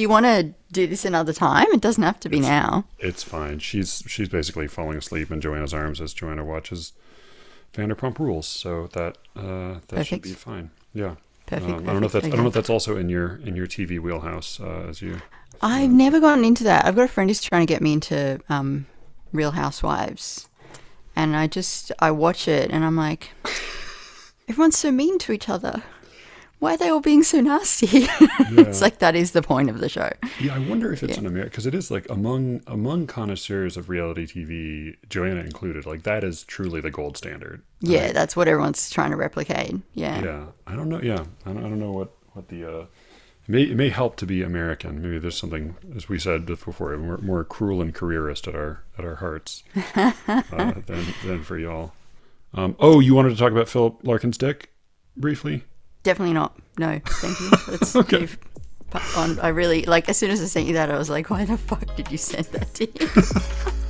Do you want to do this another time? It doesn't have to be now. It's fine. She's she's basically falling asleep in Joanna's arms as Joanna watches Vanderpump Rules, so that uh, that should be fine. Yeah. Perfect. Um, I don't know if that's perfect, I don't know if that's also in your in your TV wheelhouse uh, as you. I've never gotten into that. I've got a friend who's trying to get me into um, Real Housewives, and I just I watch it and I'm like, everyone's so mean to each other. Why are they all being so nasty? it's like that is the point of the show. Yeah, I wonder if it's an American because it is like among among connoisseurs of reality TV, Joanna included. Like that is truly the gold standard. Yeah, that's what everyone's trying to replicate. Yeah. Yeah, I don't know. Yeah, I don't, I don't know what what the. Uh, it may it may help to be American. Maybe there's something, as we said before, more, more cruel and careerist at our at our hearts uh, than than for y'all. Um, oh, you wanted to talk about Philip Larkin's dick briefly? Definitely not. No, thank you. It's, Okay. on, I really like. As soon as I sent you that, I was like, "Why the fuck did you send that to you?"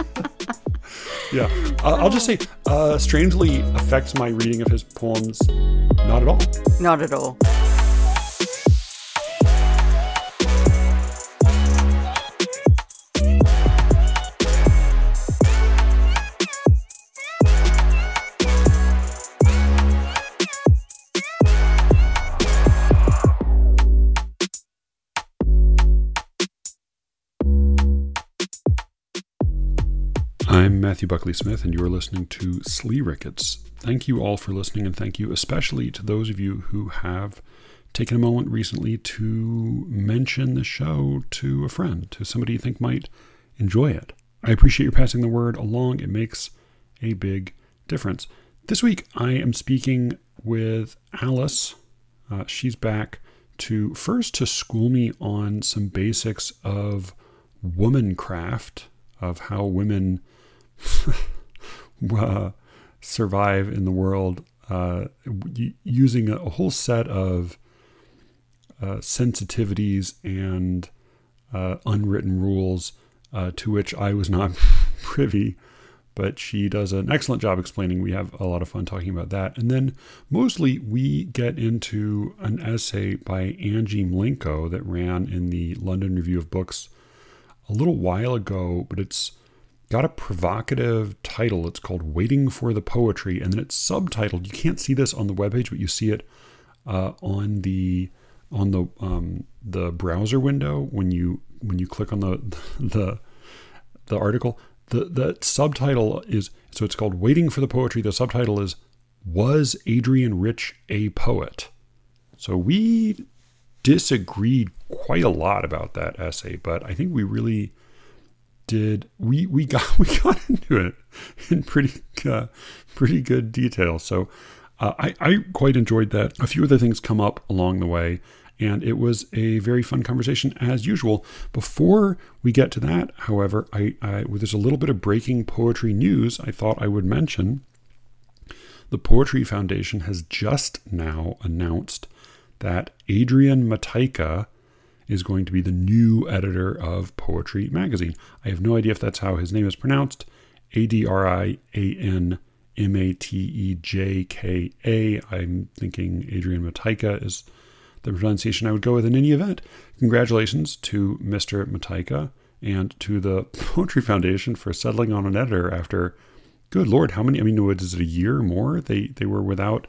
Yeah, uh, I'll just say, uh, strangely affects my reading of his poems. Not at all. not at all. I'm Matthew Buckley Smith, and you are listening to Slee Rickets. Thank you all for listening, and thank you especially to those of you who have taken a moment recently to mention the show to a friend, to somebody you think might enjoy it. I appreciate you passing the word along, it makes a big difference. This week, I am speaking with Alice. Uh, she's back to first to school me on some basics of womancraft, of how women uh, survive in the world uh, using a, whole set of uh, sensitivities and uh, unwritten rules uh, to which I was not privy. But she does an excellent job explaining. We have a lot of fun talking about that. And then mostly we get into an essay by Angie Mlinko that ran in the London Review of Books a little while ago, but it's got a provocative title. It's called Waiting for the Poetry, and then it's subtitled. You can't see this on the webpage, but you see it uh, on the on the um, the browser window when you when you click on the the the article. The the subtitle is so it's called Waiting for the Poetry. The subtitle is Was Adrienne Rich a Poet? So we disagreed quite a lot about that essay, but I think we really did we we got we got into it in pretty uh, pretty good detail. So uh, I I quite enjoyed that. A few other things come up along the way, and it was a very fun conversation as usual. Before we get to that, however, I, I there's a little bit of breaking poetry news. I thought I would mention. The Poetry Foundation has just now announced that Adrian Matejka is going to be the new editor of Poetry Magazine. I have no idea if that's how his name is pronounced. A D R I A N M A T E J K A. I'm thinking Adrian Matejka is the pronunciation I would go with in any event. Congratulations to Mr. Matejka and to the Poetry Foundation for settling on an editor after, good lord, how many? I mean, what is it, a year or more? They they were without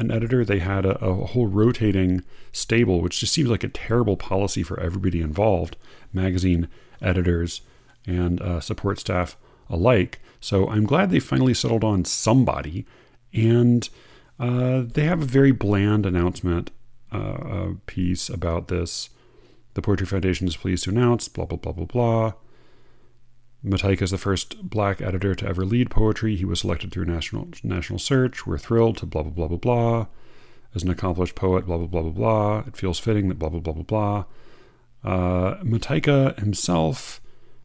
an editor. They had a, a whole rotating stable, which just seems like a terrible policy for everybody involved, magazine editors and uh, support staff alike. So I'm glad they finally settled on somebody, and uh, they have a very bland announcement uh, uh, piece about this. The Poetry Foundation is pleased to announce, blah, blah, blah, blah, blah. Matejka is the first black editor to ever lead poetry. He was selected through national national search. We're thrilled to blah, blah, blah, blah, blah. As an accomplished poet, blah, blah, blah, blah, blah. It feels fitting that blah, blah, blah, blah, blah. Uh, Matejka himself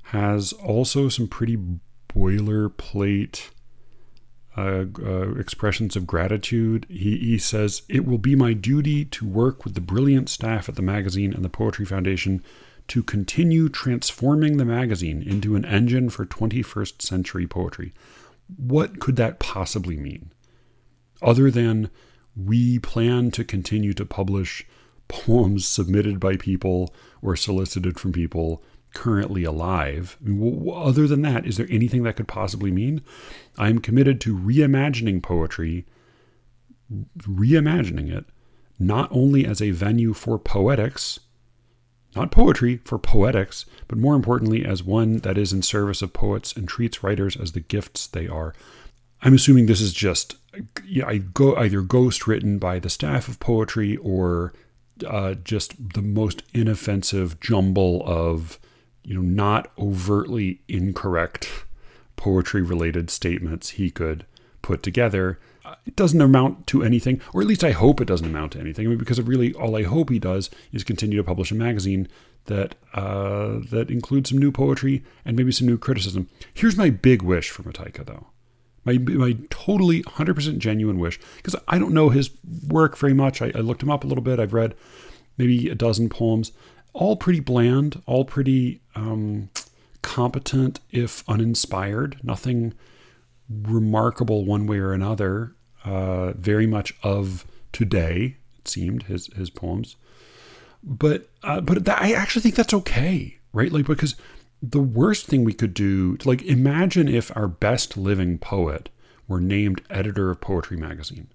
has also some pretty boilerplate uh, uh, expressions of gratitude. He, he says, It will be my duty to work with the brilliant staff at the magazine and the Poetry Foundation to continue transforming the magazine into an engine for 21st century poetry. What could that possibly mean? Other than we plan to continue to publish poems submitted by people or solicited from people currently alive. Other than that, is there anything that could possibly mean? I'm committed to reimagining poetry, reimagining it, not only as a venue for poetics, not poetry, for poetics, but more importantly, as one that is in service of poets and treats writers as the gifts they are. I'm assuming this is just yeah, I go either ghost written by the staff of poetry or uh, just the most inoffensive jumble of you know not overtly incorrect poetry related statements he could put together it doesn't amount to anything, or at least I hope it doesn't amount to anything. I mean, because really all I hope he does is continue to publish a magazine that uh, that includes some new poetry and maybe some new criticism. Here's my big wish for Matejka, though. My, my totally 100% genuine wish, because I don't know his work very much. I, I looked him up a little bit. I've read maybe a dozen poems, all pretty bland, all pretty um, competent, if uninspired. Nothing remarkable one way or another. Uh, very much of today, it seemed his his poems. But uh, but that, I actually think that's okay, right? Like because the worst thing we could do, like imagine if our best living poet were named editor of Poetry Magazine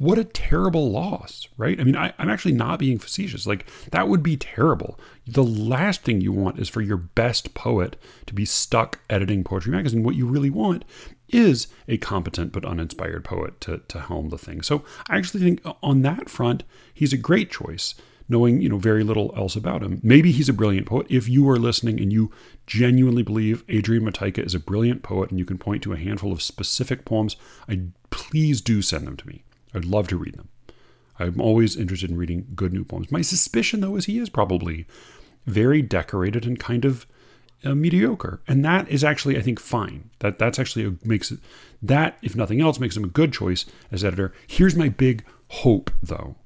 what a terrible loss, right? I mean, I, am actually not being facetious. Like, that would be terrible. The last thing you want is for your best poet to be stuck editing Poetry Magazine. What you really want is a competent but uninspired poet to, to helm the thing. So I actually think uh, on that front, he's a great choice, knowing, you know, very little else about him. Maybe he's a brilliant poet. If you are listening and you genuinely believe Adrian Matejka is a brilliant poet and you can point to a handful of specific poems, I please do send them to me. I'd love to read them. I'm always interested in reading good new poems. My suspicion, though, is he is probably very decorated and kind of uh, mediocre, and that is actually, I think, fine. That that's actually a, makes it that, if nothing else, makes him a good choice as editor. Here's my big hope, though.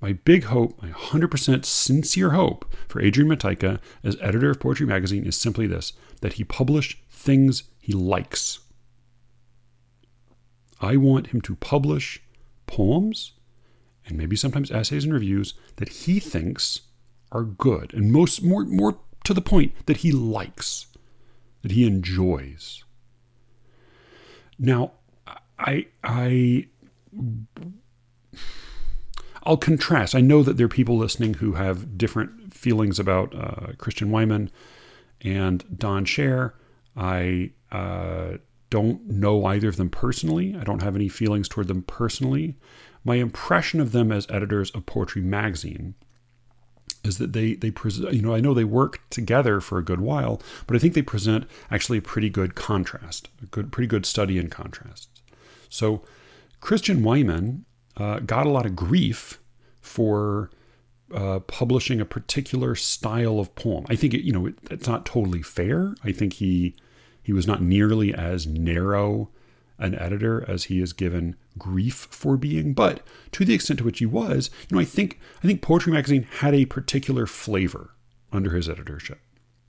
My big hope, my 100% sincere hope for Adrian Matejka as editor of Poetry Magazine is simply this: that he publish things he likes. I want him to publish poems and maybe sometimes essays and reviews that he thinks are good and most more more to the point that he likes, that he enjoys. Now, I I I'll contrast. I know that there are people listening who have different feelings about uh, Christian Wiman and Don Share. I uh, don't know either of them personally. I don't have any feelings toward them personally. My impression of them as editors of Poetry Magazine is that they they present you know I know they work together for a good while, but I think they present actually a pretty good contrast, a good pretty good study in contrast. So Christian Wiman uh, got a lot of grief for uh, publishing a particular style of poem. I think it, you know it, it's not totally fair. I think he he was not nearly as narrow an editor as he is given grief for being, but to the extent to which he was, you know, I think I think Poetry Magazine had a particular flavor under his editorship.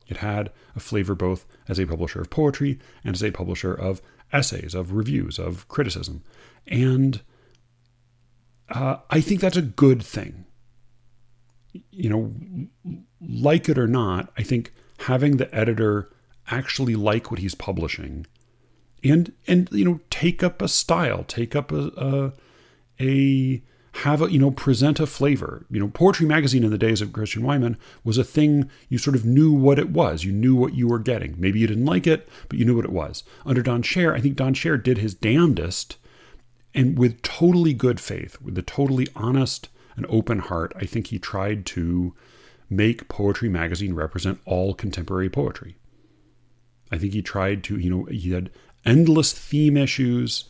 It had a flavor both as a publisher of poetry and as a publisher of essays, of reviews, of criticism. And uh, I think that's a good thing. You know, like it or not, I think having the editor actually like what he's publishing and and you know take up a style take up a a, a have a you know present a flavor. You know poetry magazine in the days of christian wiman was a thing you sort of knew what it was. You knew what you were getting. Maybe you didn't like it but you knew what it was. Under don share i think don share did his damnedest and with totally good faith with a totally honest and open heart i think he tried to make poetry magazine represent all contemporary poetry I think he tried to, you know, he had endless theme issues,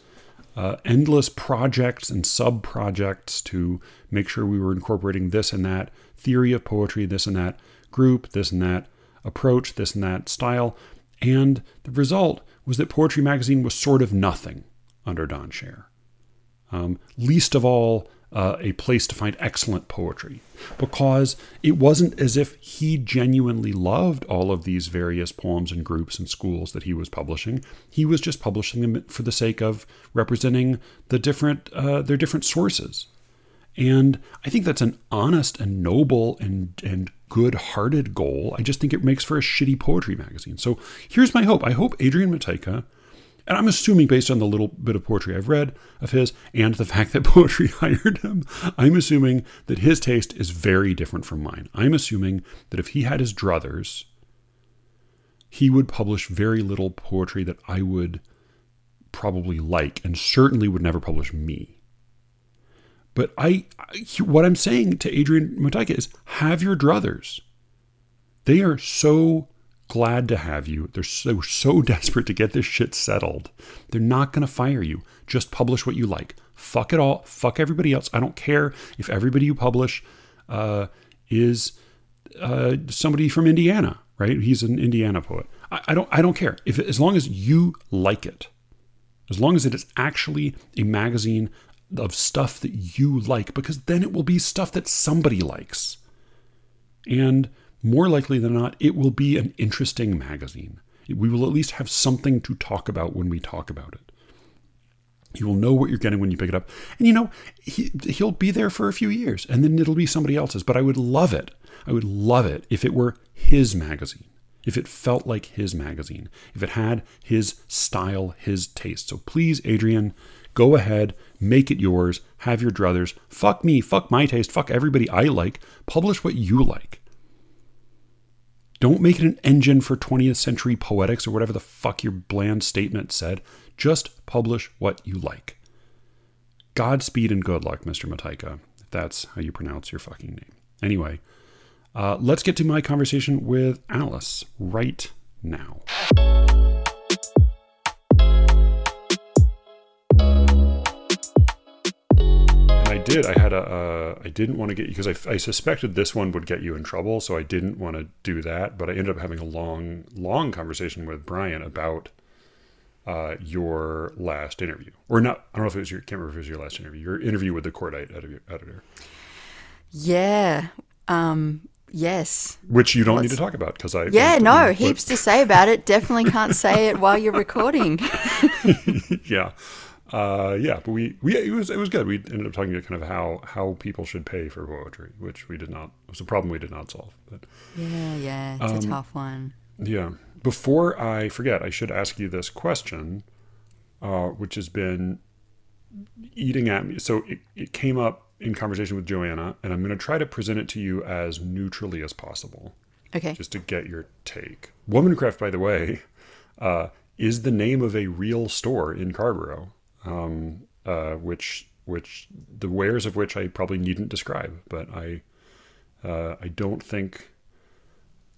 uh, endless projects and sub projects to make sure we were incorporating this and that theory of poetry, this and that group, this and that approach, this and that style. And the result was that Poetry Magazine was sort of nothing under Don Share. Um, least of all, uh, a place to find excellent poetry because it wasn't as if he genuinely loved all of these various poems and groups and schools that he was publishing. He was just publishing them for the sake of representing the different uh, their different sources. And I think that's an honest and noble and and good-hearted goal. I just think it makes for a shitty poetry magazine. So here's my hope. I hope Adrian Matejka and I'm assuming based on the little bit of poetry I've read of his and the fact that poetry hired him, I'm assuming that his taste is very different from mine. I'm assuming that if he had his druthers, he would publish very little poetry that I would probably like and certainly would never publish me. But I, what I'm saying to Adrian Matejka is have your druthers. They are so glad to have you. They're so so desperate to get this shit settled. They're not going to fire you. Just publish what you like. Fuck it all. Fuck everybody else. I don't care if everybody you publish uh, is uh, somebody from Indiana, right? He's an Indiana poet. I, I don't. I don't care if as long as you like it, as long as it is actually a magazine of stuff that you like, because then it will be stuff that somebody likes. And more likely than not, it will be an interesting magazine. We will at least have something to talk about when we talk about it. You will know what you're getting when you pick it up. And you know, he, he'll be there for a few years and then it'll be somebody else's. But I would love it. I would love it if it were his magazine, if it felt like his magazine, if it had his style, his taste. So please, Adrian, go ahead, make it yours, have your druthers. Fuck me, fuck my taste, fuck everybody I like. Publish what you like. Don't make it an engine for 20th century poetics or whatever the fuck your bland statement said. Just publish what you like. Godspeed and good luck, Mr. Matejka, if that's how you pronounce your fucking name. Anyway, uh, let's get to my conversation with Alice right now. Did. I had a. Uh, I didn't want to get you because I, I suspected this one would get you in trouble, so I didn't want to do that. But I ended up having a long, long conversation with Brian about uh, your last interview, or not. I don't know if it was your. Can't remember if it was your last interview. Your interview with the Cordite editor. Yeah. Um, yes. Which you don't What's... need to talk about because I. Yeah, no, heaps to say about it. Definitely can't say it while you're recording. yeah uh, yeah, but we, we it was it was good. We ended up talking about kind of how how people should pay for poetry, which we did not. It was a problem we did not solve. But yeah, yeah, it's um, a tough one. Yeah. Before I forget, I should ask you this question, uh, which has been eating at me. So it, it came up in conversation with Joanna, and I'm going to try to present it to you as neutrally as possible. Okay. Just to get your take. Womancraft, by the way, uh, is the name of a real store in Carrboro um, uh, which which the wares of which I probably needn't describe, but I uh, I don't think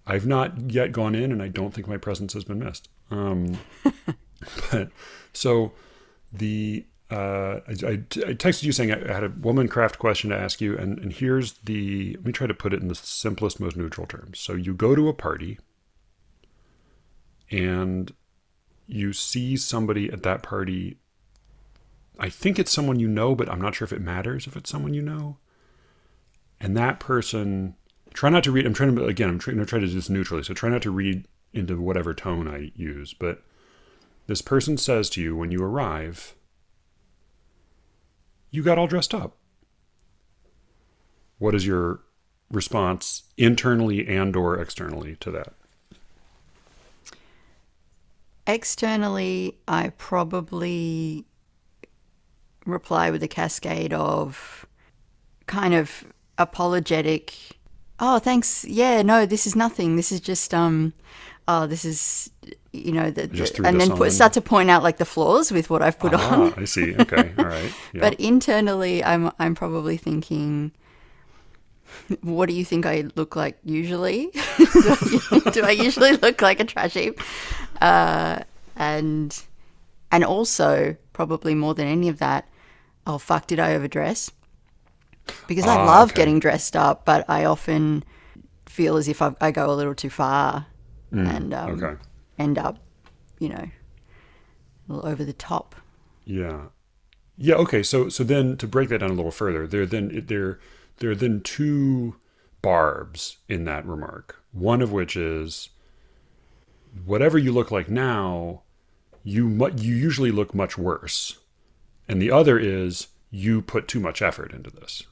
I've not yet gone in, and I don't think my presence has been missed. Um, but so the uh, I, I, I, texted you saying I had a Womancraft question to ask you, and, and here's the let me try to put it in the simplest, most neutral terms. So you go to a party, and you see somebody at that party I think it's someone you know, but I'm not sure if it matters if it's someone you know. And that person, try not to read. I'm trying to again. I'm trying to try to do this neutrally. So try not to read into whatever tone I use. But this person says to you when you arrive, "You got all dressed up." What is your response internally and or externally to that? Externally, I probably reply with a cascade of kind of apologetic oh thanks yeah no this is nothing this is just um oh this is you know the, the and then put, start to point out like the flaws with what i've put ah, on i see okay all right yeah. but internally i'm i'm probably thinking what do you think I look like usually? do, I, do, I, usually look like a trash heap? Uh, and and also probably more than any of that, oh fuck, did I overdress? Because I ah, love okay. getting dressed up, but I often feel as if I, I go a little too far mm, and um, okay. end up, you know, a little over the top. Yeah, yeah. Okay, so so then to break that down a little further, there then there there are then two barbs in that remark. One of which is whatever you look like now, you you usually look much worse and the other is you put too much effort into this.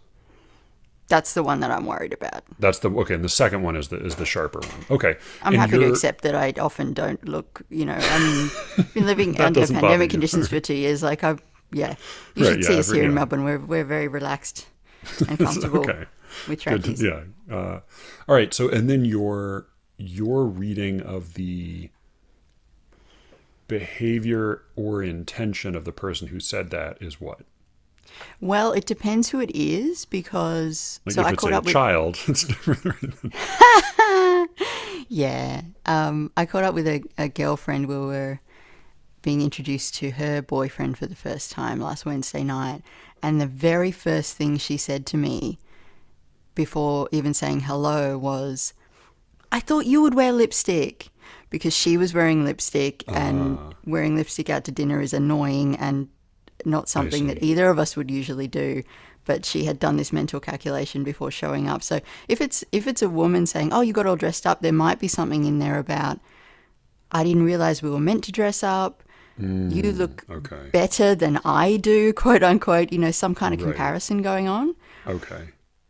That's the one that I'm worried about. That's the okay. And the second one is the is the sharper one. Okay. I'm And happy to accept that I often don't look, you know, I mean, been living under pandemic conditions for two years. Like, I, yeah, you Right, should yeah, see us every- here in. Melbourne. We're, we're very relaxed and comfortable okay. with trackies. Yeah. Uh, all right. So, and then your your reading of the behavior or intention of the person who said that is what? Well, it depends who it is because Like so if I it's caught a up with child, it's different. yeah, um, I caught up with a, a girlfriend. We were being introduced to her boyfriend for the first time last Wednesday night, and the very first thing she said to me before even saying hello was, "I thought you would wear lipstick." Because she was wearing lipstick, and Ah. wearing lipstick out to dinner is annoying and not something that either of us would usually do but she had done this mental calculation before showing up so if it's if it's a woman saying oh you got all dressed up there might be something in there about i didn't realize we were meant to dress up you look okay. better than i do quote unquote you know some kind of Right. comparison going on Okay.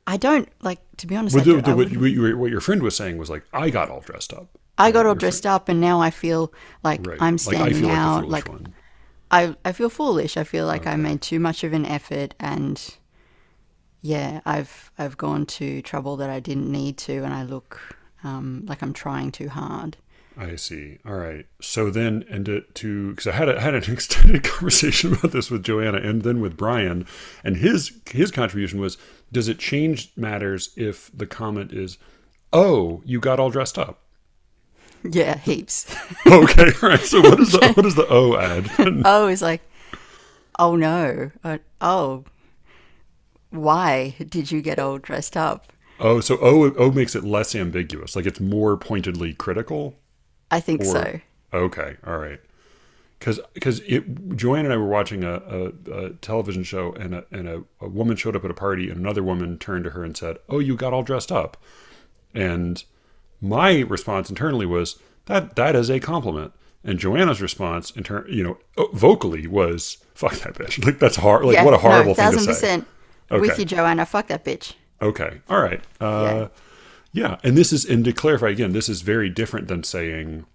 i don't like to be honest I the, the, what, wouldn't- what, you, what your friend was saying was like, I got all dressed up. I got all dressed up and now I feel like Right. I'm like, I standing feel out. like Like one. I, I feel foolish. I feel like I made too much of an effort and yeah, I've I've gone to trouble that I didn't need to and I look um, like I'm trying too hard. I see. All right. So then, and to, to because I had a, had an extended conversation about this with Joanna and then with Brian, and his his contribution was: Does it change matters if the comment is, "Oh, you got all dressed up"? Yeah, heaps. okay. Right. So what is the what is the O add? oh, it's like, oh no, uh, oh, why did you get all dressed up? oh, so O O makes it less ambiguous. Like it's more pointedly critical. I think Or- so. Okay, all right. Because because it Joanne and I were watching a, a, a television show and a and a, a woman showed up at a party and another woman turned to her and said, "Oh, you got all dressed up," and my response internally was that that is a compliment. And Joanna's response, in turn, you know, vocally was "fuck that bitch." Like that's hard. Like yeah, what a horrible no, thing to thousand say. percent with you, Joanna. Fuck that bitch. Okay. All right. Uh, yeah. And this is, and to clarify again, this is very different than saying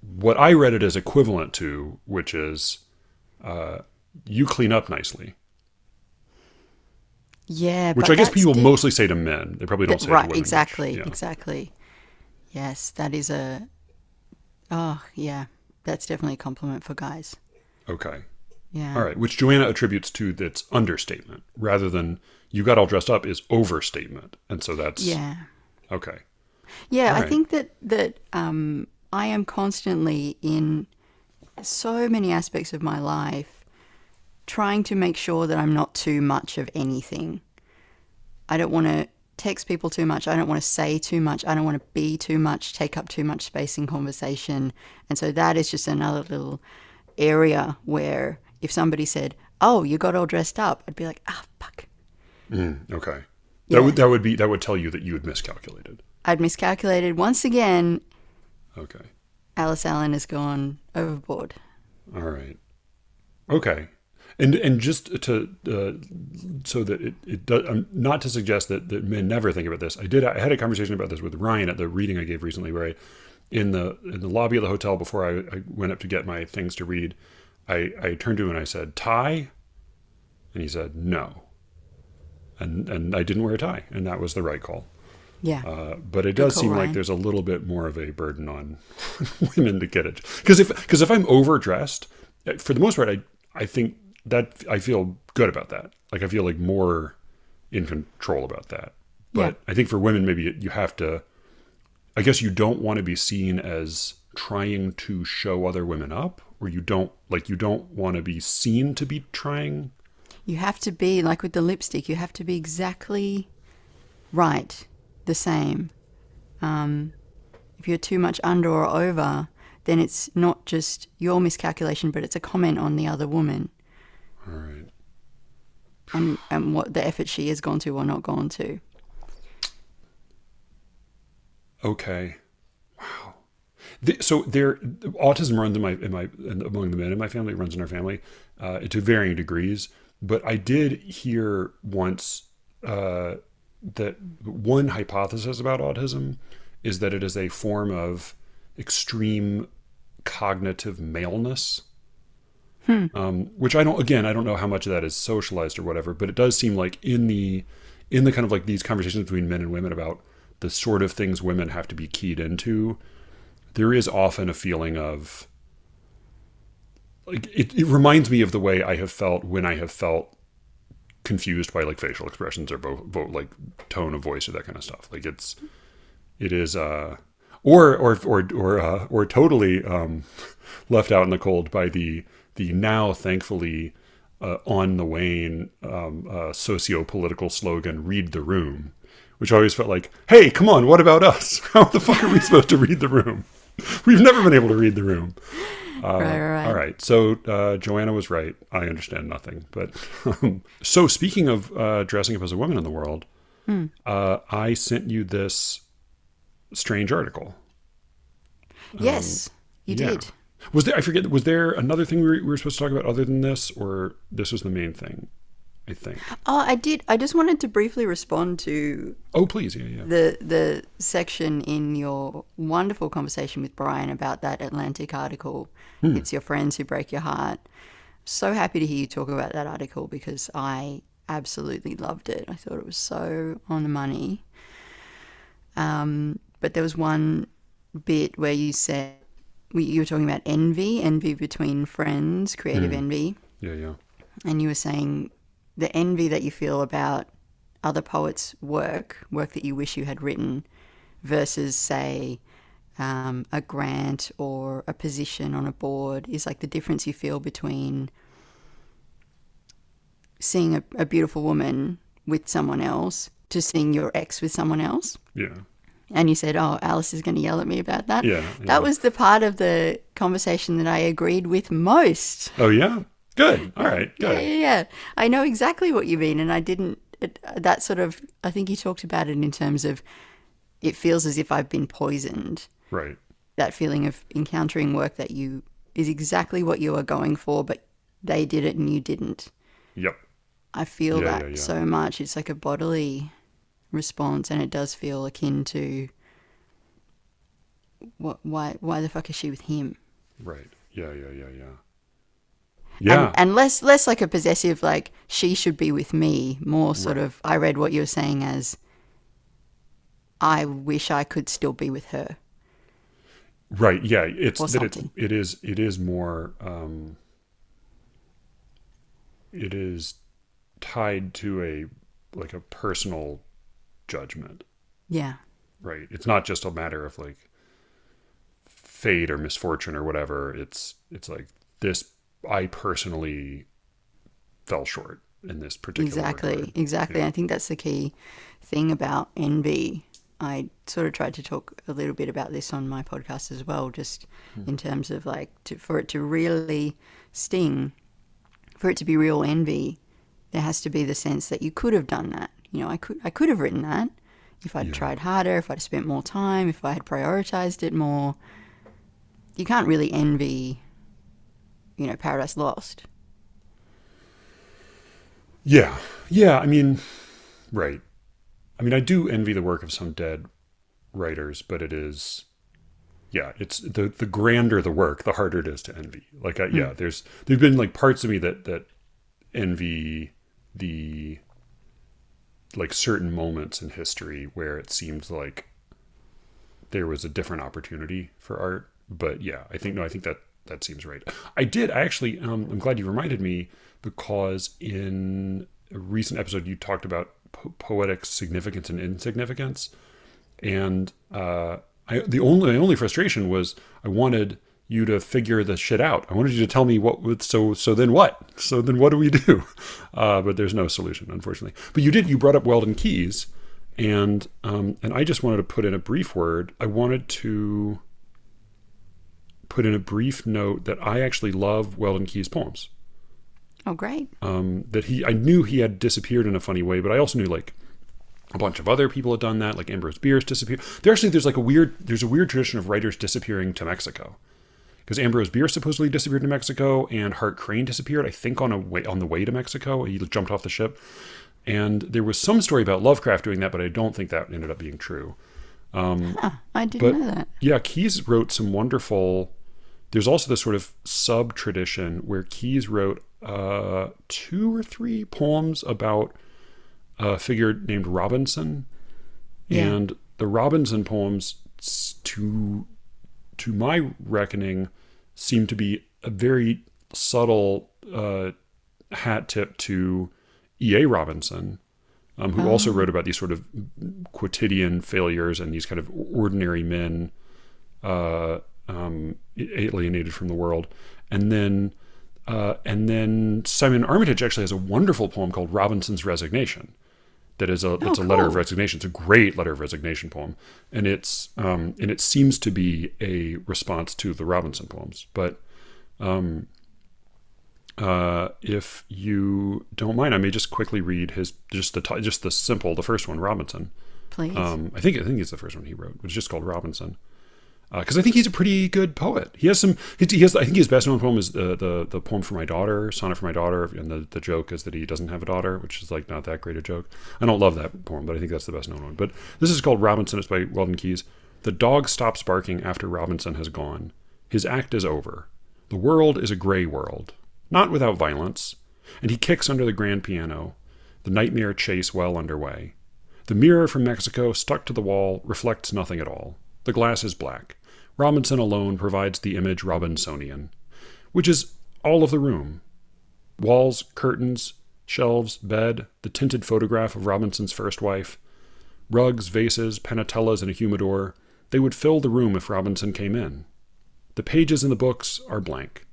what I read it as equivalent to, which is uh, you clean up nicely, Yeah, which but I guess people di- mostly say to men. They probably don't say right exactly Yeah. exactly yes that is a oh yeah that's definitely a compliment for guys Okay. yeah All right. Which Joanna attributes to that's understatement rather than you got all dressed up is overstatement. And so that's yeah okay. yeah i think that that um i am constantly in so many aspects of my life trying to make sure that i'm not too much of anything i don't want to text people too much i don't want to say too much i don't want to be too much take up too much space in conversation and so that is just another little area where if somebody said oh you got all dressed up i'd be like ah fuck Mm, okay. Yeah. That would that would be that would tell you that you had miscalculated. i'd miscalculated once again Okay. alice allen has gone overboard All right. Okay. And and just to uh, so that it, it does um, not to suggest that, that men never think about this. I did. I had a conversation about this with Ryan at the reading I gave recently, where I, in the in the lobby of the hotel before I, I went up to get my things to read, I I turned to him and I said tie, and he said no. And and I didn't wear a tie, and that was the right call. yeah Uh, but it does seem like there's a little bit more of a burden on women to get it. Because if because if I'm overdressed, eh, for the most part, I I think that I feel good about that. Like I feel like more in control about that. But I think for women, maybe you- you have to. I guess you don't want to be seen as trying to show other women up, or you don't like you don't want to be seen to be trying. You have to be like with the lipstick. You have to be exactly right, the same. Um, if you're too much under or over, then it's not just your miscalculation, but it's a comment on the other woman All right. and and what the effort she has gone to or not gone to. Okay. Wow. The, so there, autism runs in my in my in, among the men in my family. It runs in our family uh, to varying degrees. But I did hear once uh, that one hypothesis about autism is that it is a form of extreme cognitive maleness. Um, which I don't. Again, I don't know how much of that is socialized or whatever, but it does seem like in the in the kind of like these conversations between men and women about the sort of things women have to be keyed into, there is often a feeling of like it, it reminds me of the way I have felt when I have felt confused by like facial expressions or vo- vo- like tone of voice or that kind of stuff. Like it's it is uh or or or or uh, or totally um left out in the cold by the the now thankfully uh, on the wane um, uh, socio-political slogan "Read the room," which always felt like, "Hey, come on, what about us? How the fuck are we supposed to read the room? We've never been able to read the room." Uh, Right, right, right. All right, so uh, Joanna was right. I understand nothing, but um, so speaking of uh, dressing up as a woman in the world, Hmm. uh, I sent you this strange article. yes, you Um, yeah. did. Was there? I forget. Was there another thing we were, we were supposed to talk about other than this, or this was the main thing? I think. Oh, I did. I just wanted to briefly respond to Oh, please, yeah, yeah. the the section in your wonderful conversation with Brian about that Atlantic article. It's your friends who break your heart. So happy to hear you talk about that article because I absolutely loved it. I thought it was so on the money. Um, but there was one bit where you said we- you were talking about envy, envy between friends, creative envy Yeah, yeah. and you were saying the envy that you feel about other poets' work, work that you wish you had written, versus, say, um, a grant or a position on a board is like the difference you feel between seeing a, a beautiful woman with someone else to seeing your ex with someone else. Yeah. And you said, "Oh, Alice is going to yell at me about that." Yeah, yeah. That was the part of the conversation that I agreed with most. Oh, yeah. Good. All right. Yeah, Good. yeah, yeah. I know exactly what you mean, and I didn't. It, that sort of. I think you talked about it in terms of. It feels as if I've been poisoned. Right. That feeling of encountering work that you is exactly what you are going for, but they did it and you didn't. Yep. I feel Yeah, that yeah, yeah. so much. It's like a bodily response, and it does feel akin to. What? Why? Why the fuck is she with him? Right. Yeah, yeah, yeah, yeah. Yeah. and, and less less like a possessive like she should be with me more sort of i read what you were saying as i wish i could still be with her Right. Yeah. It's Or that it's, it is it is more um it is tied to a like a personal judgment. yeah Right. It's not just a matter of like fate or misfortune or whatever. It's it's like this I personally fell short in this particular exactly regard. exactly i think that's the key thing about envy i sort of tried to talk a little bit about this on my podcast as well just Hmm. in terms of like to, for it to really sting for it to be real envy there has to be the sense that you could have done that you know i could i could have written that if i'd tried harder if i'd spent more time if i had prioritized it more you can't really envy you know paradise lost Yeah. Yeah, I mean right. I mean I do envy the work of some dead writers, but it is yeah, it's the the grander the work, the harder it is to envy. Like I, yeah, hmm. there's there've been like parts of me that that envy the like certain moments in history where it seemed like there was a different opportunity for art. But yeah, I think no, I think that that seems right. I did. I actually. Um, I'm glad you reminded me because in a recent episode you talked about po- poetic significance and insignificance, and uh, I the only my only frustration was I wanted you to figure the shit out. I wanted you to tell me what would so so then what? So then what do we do? Uh, but there's no solution, unfortunately. But you did. You brought up Weldon Kees, and um, and I just wanted to put in a brief word. I wanted to put in a brief note that I actually love Weldon Kees' poems. oh great Um, that he, I knew he had disappeared in a funny way, but I also knew like a bunch of other people had done that, like Ambrose Bierce disappeared. There actually, there's like a weird, there's a weird tradition of writers disappearing to Mexico, because Ambrose Bierce supposedly disappeared to Mexico, and Hart Crane disappeared, I think, on a way on the way to Mexico. He jumped off the ship. And there was some story about Lovecraft doing that, but I don't think that ended up being true. Huh, I didn't But know that. yeah, Kees wrote some wonderful. There's also this sort of sub tradition where Kees wrote uh, two or three poems about a figure named Robinson, Yeah. and the Robinson poems, to to my reckoning, seem to be a very subtle uh, hat tip to E.A. Robinson, um, who also wrote about these sort of quotidian failures and these kind of ordinary men uh, um, alienated from the world. And then, uh, and then Simon Armitage actually has a wonderful poem called Robinson's Resignation. That is a it's a letter of resignation. It's a great letter of resignation poem, and it's um, and it seems to be a response to the Robinson poems. But um, uh, if you don't mind, I may just quickly read his just the just the simple the first one, Robinson. Please. Um, I think I think it's the first one he wrote. It was just called Robinson. Uh, because I think he's a pretty good poet. He has some. He has. I think his best known poem is the the, the poem for my daughter, sonnet for my daughter, and the, the joke is that he doesn't have a daughter, which is like not that great a joke. I don't love that poem, but I think that's the best known one. But this is called Robinson. It's by Weldon Kees. The dog stops barking after Robinson has gone. His act is over. The world is a gray world, not without violence, and he kicks under the grand piano. The nightmare chase well underway. The mirror from Mexico, stuck to the wall, reflects nothing at all. The glass is black. Robinson alone provides the image Robinsonian, which is all of the room. Walls, curtains, shelves, bed, the tinted photograph of Robinson's first wife, rugs, vases, panatellas, and a humidor. They would fill the room if Robinson came in. The pages in the books are blank.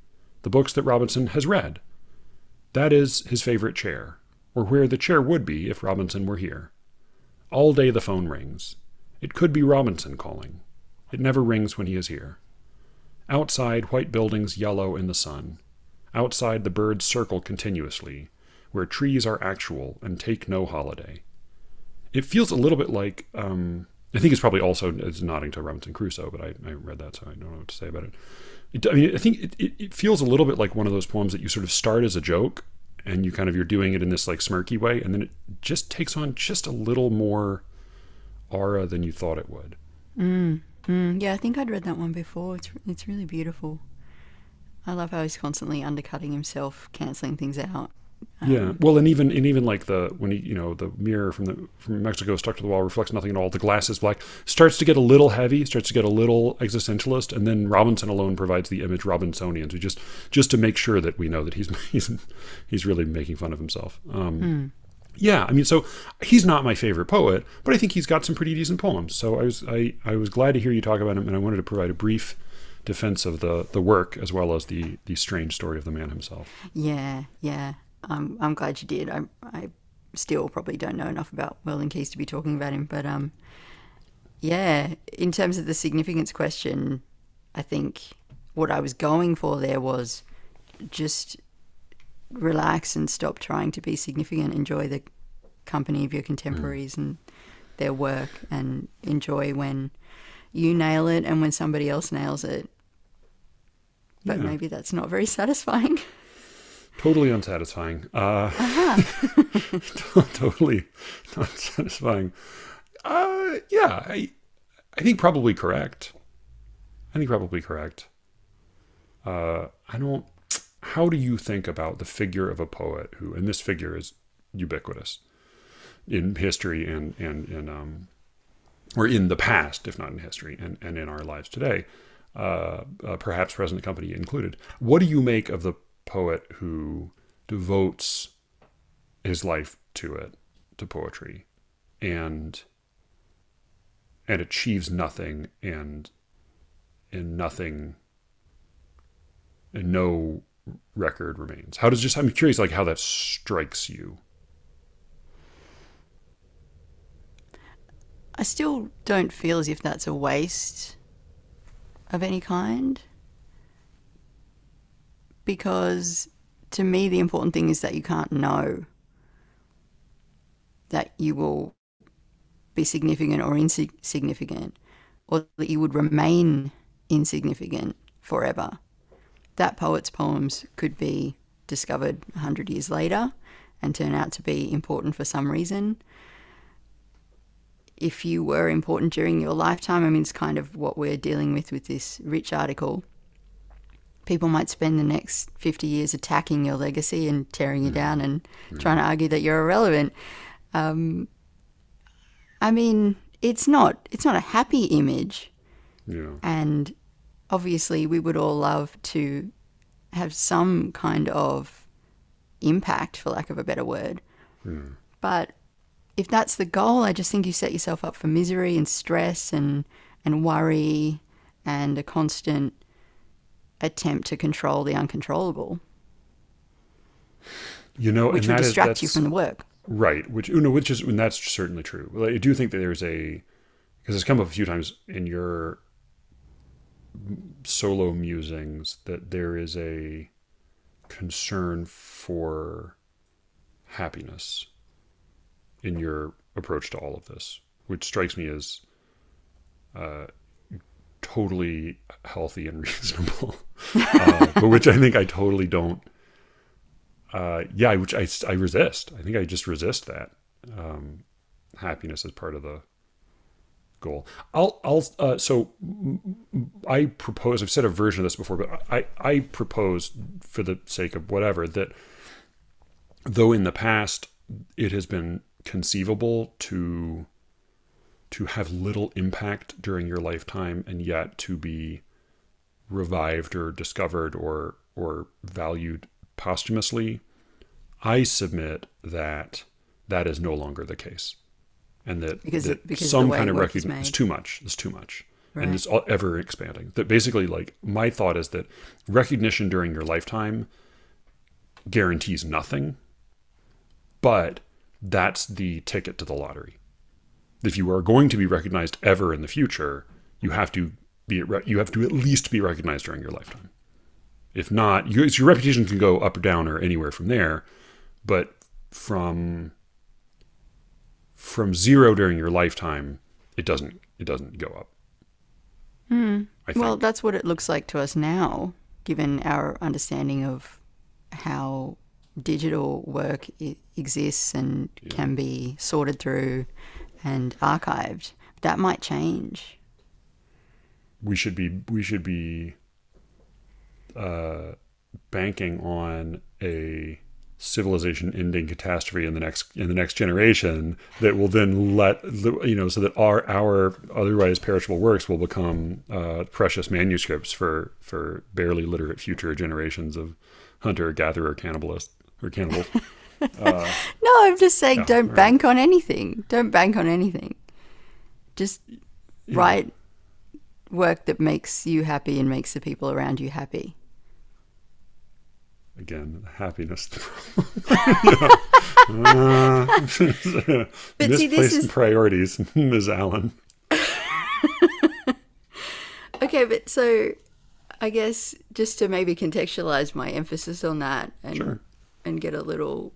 The books that Robinson has read. That is his favorite chair, or where the chair would be if Robinson were here. All day the phone rings. It could be Robinson calling. It never rings when he is here. Outside, white buildings yellow in the sun. Outside, the birds circle continuously, where trees are actual and take no holiday. It feels a little bit like, um, I think it's probably also it's nodding to Robinson Crusoe, but I, I read that, so I don't know what to say about it. it I mean, I think it, it, it feels a little bit like one of those poems that you sort of start as a joke, and you kind of you're doing it in this like smirky way, and then it just takes on just a little more aura than you thought it would. Mm, Mm, yeah, I think I'd read that one before. It's it's really beautiful. I love how he's constantly undercutting himself, canceling things out. Yeah. Um, well, and even and even like the when he you know the mirror from the from Mexico stuck to the wall reflects nothing at all. The glass is black. Starts to get a little heavy. Starts to get a little existentialist, and then Robinson alone provides the image Robinsonian. So just just to make sure that we know that he's he's he's really making fun of himself. Um, hmm. Yeah, I mean, so he's not my favorite poet, but I think he's got some pretty decent poems. So I was I, I was glad to hear you talk about him, and I wanted to provide a brief defense of the the work as well as the the strange story of the man himself. Yeah, yeah. I'm I'm glad you did. I I still probably don't know enough about Weldon Kees to be talking about him, but um, yeah. In terms of the significance question, I think what I was going for there was just relax and stop trying to be significant. Enjoy the company of your contemporaries and their work, and enjoy when you nail it and when somebody else nails it. But Yeah. maybe that's not very satisfying. Totally unsatisfying. Uh, totally not satisfying. Uh, yeah, I, I think probably correct. I think probably correct. Uh, I don't. How do you think about the figure of a poet who, and this figure is ubiquitous in history and and in um, or in the past, if not in history, and and in our lives today, uh, uh, perhaps present company included. What do you make of the poet who devotes his life to it, to poetry, and and achieves nothing and and nothing and no record remains? How does just I'm curious like how that strikes you. I still don't feel as if that's a waste of any kind. Because to me, the important thing is that you can't know that you will be significant or insignificant, or that you would remain insignificant forever. That poet's poems could be discovered a hundred years later, and turn out to be important for some reason. If you were important during your lifetime, I mean, it's kind of what we're dealing with with this rich article. People might spend the next 50 years attacking your legacy and tearing you down and trying to argue that you're irrelevant. Um, I mean, it's not it's not a happy image, Yeah. and obviously we would all love to have some kind of impact, for lack of a better word. Hmm. But if that's the goal, I just think you set yourself up for misery and stress and and worry and a constant attempt to control the uncontrollable, You know, which and would that is- distract you from the work. Right, which you know, which is and that's certainly true. Well, I do think that there's a because it's come up a few times in your solo musings that there is a concern for happiness in your approach to all of this, which strikes me as uh, totally healthy and reasonable, uh, but which I think I totally don't uh, yeah, which I, I resist. I think I just resist that. Um, happiness is part of the goal. I'll, I'll, uh, so mm, I propose, I've said a version of this before, but I, I propose for the sake of whatever that though in the past it has been conceivable to, to have little impact during your lifetime and yet to be revived or discovered or, or valued posthumously, I submit that that is no longer the case, and that, Because- that because some kind of recognition is too much. It's too much, Right. and it's all, ever expanding. That basically, like my thought is that recognition during your lifetime guarantees nothing, but that's the ticket to the lottery. If you are going to be recognized ever in the future, you have to be you have to at least be recognized during your lifetime. If not, your, your reputation can go up or down or anywhere from there. But from from zero during your lifetime, it doesn't it doesn't go up. Hmm. Well, that's what it looks like to us now, given our understanding of how digital work I- exists and can be sorted through and archived. That might change. we should be we should be uh, banking on a civilization ending catastrophe in the next in the next generation that will then let the, you know so that our our otherwise perishable works will become uh, precious manuscripts for for barely literate future generations of hunter gatherer cannibalists or cannibals No, I'm just saying don't bank on anything. Don't bank on anything. Just write work that makes you happy and makes the people around you happy. Again happiness. Uh, But see, this misplaced is- priorities ms allen. Okay, but so I guess just to maybe contextualize my emphasis on that and Sure. and get a little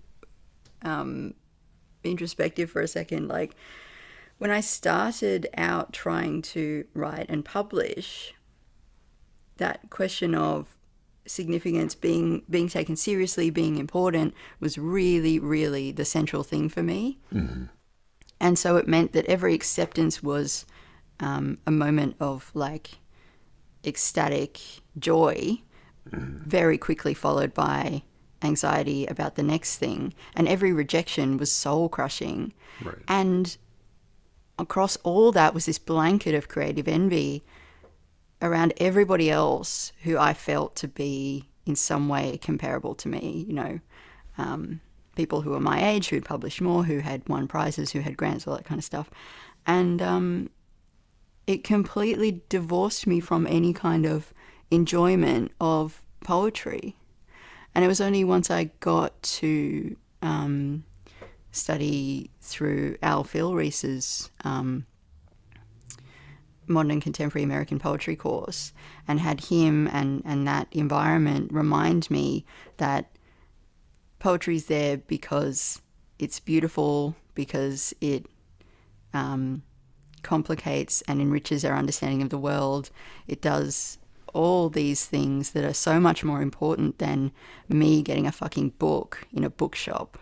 um, introspective for a second, like when I started out trying to write and publish, that question of significance being being taken seriously, being important, was really, really the central thing for me. And so it meant that every acceptance was um, a moment of like ecstatic joy, very quickly followed by anxiety about the next thing. And every rejection was soul crushing. Right. And across all that was this blanket of creative envy around everybody else who I felt to be in some way comparable to me, you know, um, people who were my age, who'd published more, who had won prizes, who had grants, all that kind of stuff. And um, it completely divorced me from any kind of enjoyment of poetry. And it was only once I got to um, study through Al Filreis's um, modern contemporary American poetry course and had him and, and that environment remind me that poetry's there because it's beautiful, because it um, complicates and enriches our understanding of the world. It does all these things that are so much more important than me getting a fucking book in a bookshop.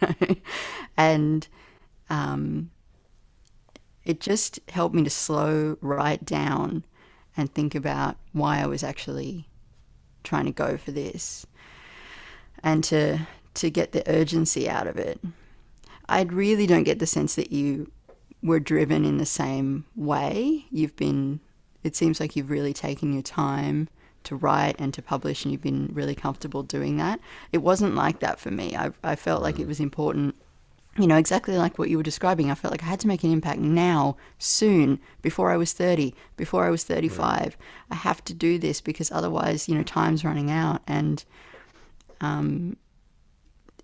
and um, it just helped me to slow right down and think about why I was actually trying to go for this and to to get the urgency out of it. I really don't get the sense that you were driven in the same way. You've been it seems like you've really taken your time to write and to publish and you've been really comfortable doing that. It wasn't like that for me. I I felt like it mm. was important you know, exactly like what you were describing. I felt like I had to make an impact now, soon, before I was 30, before I was 35. Right. I have to do this because otherwise, you know, time's running out. And um,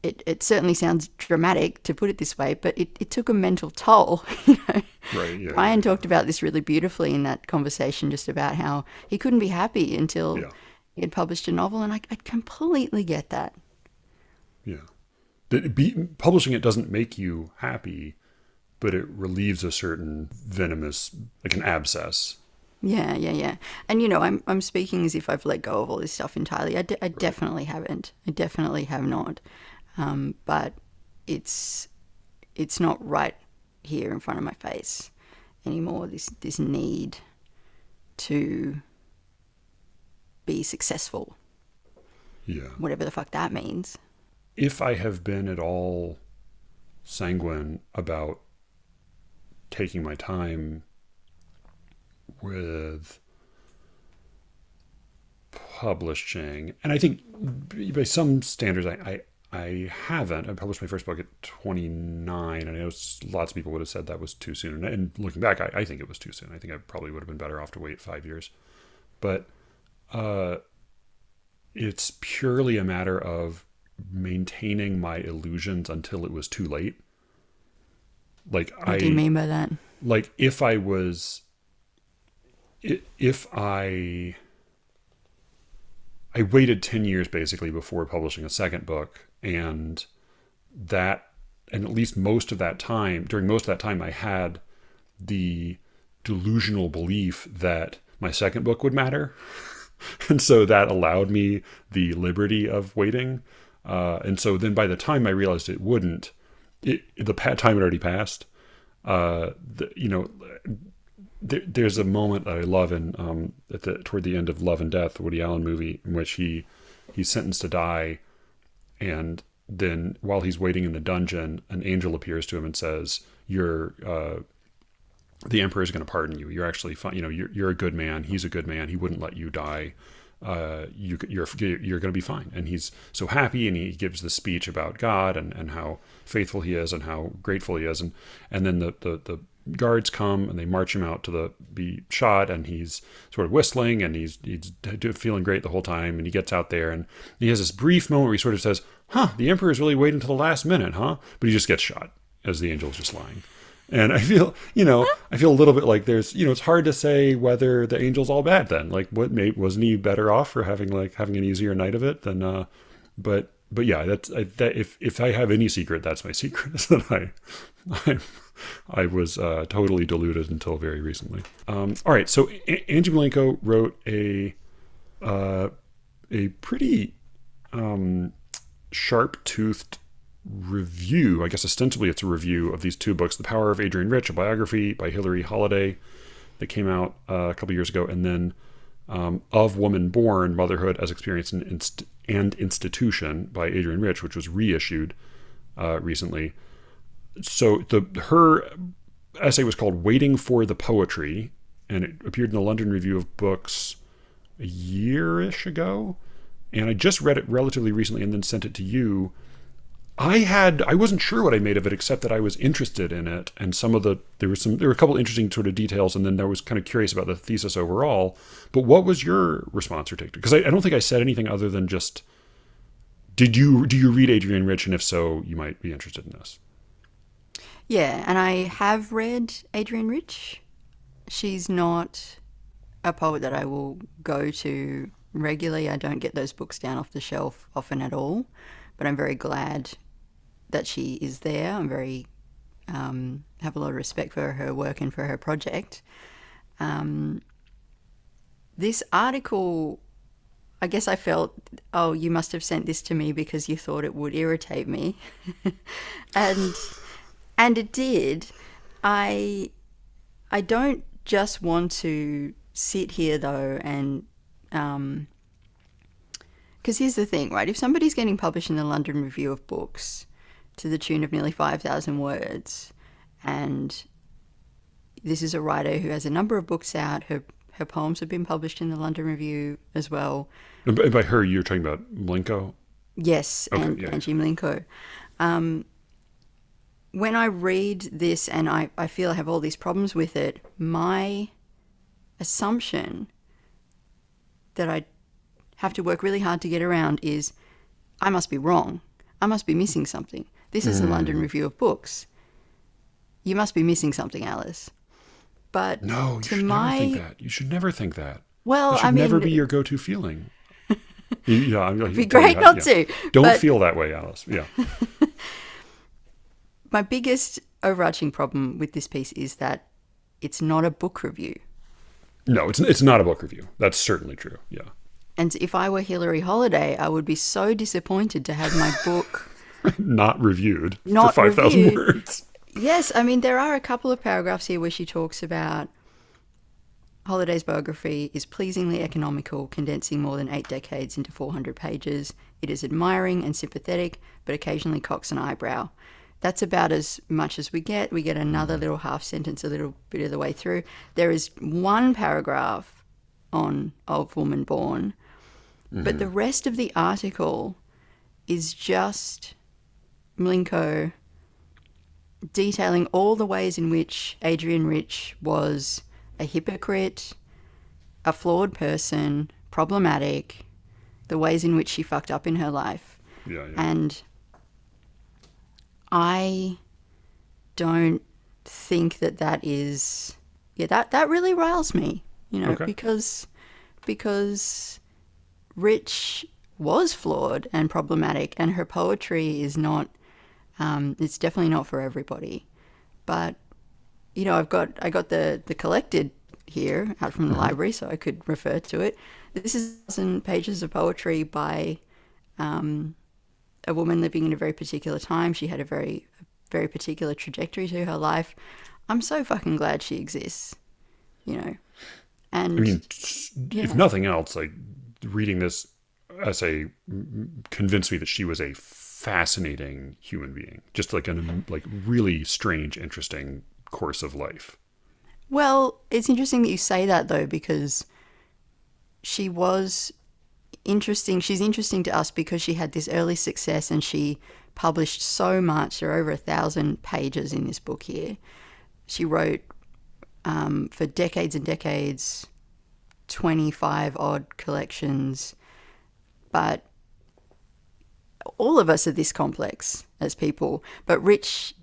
it, it certainly sounds dramatic to put it this way, but it, it took a mental toll. You know? Right, yeah, Brian yeah. talked about this really beautifully in that conversation, just about how he couldn't be happy until he had published a novel. And I, I completely get that. Yeah. That be, publishing it doesn't make you happy, but it relieves a certain venomous, like an abscess. Yeah, yeah, yeah. And you know, I'm I'm speaking as if I've let go of all this stuff entirely. I, de- I definitely haven't. I definitely have not. Um, but it's it's not right here in front of my face anymore. This this need to be successful, Yeah. whatever the fuck that means. If I have been at all sanguine about taking my time with publishing, and I think by some standards, I, I, I haven't. I published my first book at 29, and I know lots of people would have said that was too soon. And, looking back, I, I think it was too soon. I think I probably would have been better off to wait five years. But uh, it's purely a matter of maintaining my illusions until it was too late. Like What I do you mean by that? like if I was if I I waited 10 years basically before publishing a second book and that and at least most of that time during most of that time I had the delusional belief that my second book would matter and so that allowed me the liberty of waiting uh, and so then by the time I realized it wouldn't it, the time had already passed uh, the, you know, there, there's a moment that I love in um, at the toward the end of Love and Death, the Woody Allen movie, in which he he's sentenced to die, and then while he's waiting in the dungeon, an angel appears to him and says, "You're uh, the emperor is going to pardon you. You're actually fine. You know, you're you're a good man. He's a good man. He wouldn't let you die." Uh, you, you're you're going to be fine, and he's so happy, and he gives the speech about God and, and how faithful he is, and how grateful he is, and and then the, the the guards come and they march him out to the be shot, and he's sort of whistling, and he's he's feeling great the whole time, and he gets out there, and he has this brief moment where he sort of says, "Huh, the emperor's really waiting until the last minute, huh?" But he just gets shot as the angel's just lying. And I feel, you know, I feel a little bit like there's, you know, it's hard to say whether the angel's all bad then. Like, what made wasn't he better off for having like having an easier night of it than, uh, but but yeah, that's I, that if if I have any secret, that's my secret is that I, I, I was uh, totally deluded until very recently. Um, all right, so A- Angie Mlinko wrote a uh, a pretty um, sharp toothed review. I guess ostensibly it's a review of these two books: The Power of Adrienne Rich, a biography by Hilary Holladay that came out uh, a couple years ago, and then um, Of Woman Born: Motherhood as Experience and, Inst- and Institution by Adrienne Rich, which was reissued uh, recently. So the her essay was called "Waiting for the Poetry," and it appeared in the London Review of Books a year-ish ago. And I just read it relatively recently, and then sent it to you. I had I wasn't sure what I made of it except that I was interested in it and some of the there were some there were a couple interesting sort of details and then I was kind of curious about the thesis overall. But what was your response or take? Because I, I don't think I said anything other than just did you do you read Adrienne Rich and if so you might be interested in this. Yeah, and I have read Adrienne Rich. She's not a poet that I will go to regularly. I don't get those books down off the shelf often at all, but I'm very glad that she is there. I'm very um, have a lot of respect for her work and for her project. Um, this article, I guess I felt, oh, you must have sent this to me because you thought it would irritate me, and and it did. I I don't just want to sit here though and um because here's the thing, right? If somebody's getting published in the London Review of Books to the tune of nearly 5,000 words, and this is a writer who has a number of books out, her her poems have been published in the London Review as well. And by, her, you're talking about Mlinko? Yes, Okay, and, yeah, Linko. Um, when I read this and I, I feel I have all these problems with it, my assumption that I have to work really hard to get around is I must be wrong. I must be missing something. This is the London Hmm. Review of Books. You must be missing something, Alice. But No, you to should my never think that. You should never think that. well, That should I mean, never be your go-to feeling. Yeah, I'm, it'd be great not to. Don't but- feel that way, Alice. Yeah. my biggest overarching problem with this piece is that it's not a book review. No, it's it's not a book review. That's certainly true. Yeah. And if I were Hillary Holladay, I would be so disappointed to have my book. Not reviewed Not for 5,000 reviewed. words. yes, I mean, there are a couple of paragraphs here where she talks about Holladay's biography is pleasingly economical, condensing more than eight decades into 400 pages. It is admiring and sympathetic, but occasionally cocks an eyebrow. That's about as much as we get. We get another little half sentence a little bit of the way through. There is one paragraph on Of Woman Born, but the mm-hmm. rest of the article is just Mlinko detailing all the ways in which Adrienne Rich was a hypocrite, a flawed person, problematic, the ways in which she fucked up in her life. Yeah, yeah. And I don't think that that is yeah that that really riles me, you know, Okay. because because Rich was flawed and problematic, and her poetry is not. Um, it's definitely not for everybody, but you know, I've got I got the the collected here out from the library, so I could refer to it. This is thousand pages of poetry by um, a woman living in a very particular time. She had a very very particular trajectory to her life. I'm so fucking glad she exists, you know. And I mean, s- if nothing else, like reading this essay convinced me that she was a fascinating human being. Just like an like really strange, interesting course of life. Well, it's interesting that you say that though, because she was interesting. She's interesting to us because she had this early success and she published so much. There are over a thousand pages in this book here. She wrote um, for decades and decades, 25 odd collections, but all of us are this complex as people. But Rich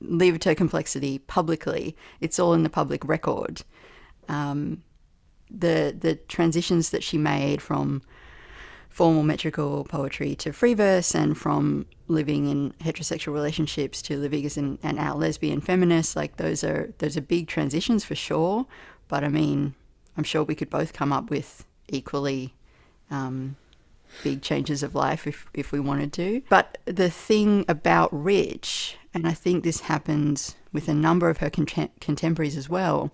lived her complexity publicly. It's all in the public record. Um, the the transitions that she made from formal metrical poetry to free verse, and from living in heterosexual relationships to living as an, an out lesbian feminist, like those are those are big transitions for sure. But I mean, I'm sure we could both come up with equally um, big changes of life if, if we wanted to. But the thing about Rich, and I think this happens with a number of her contem- contemporaries as well,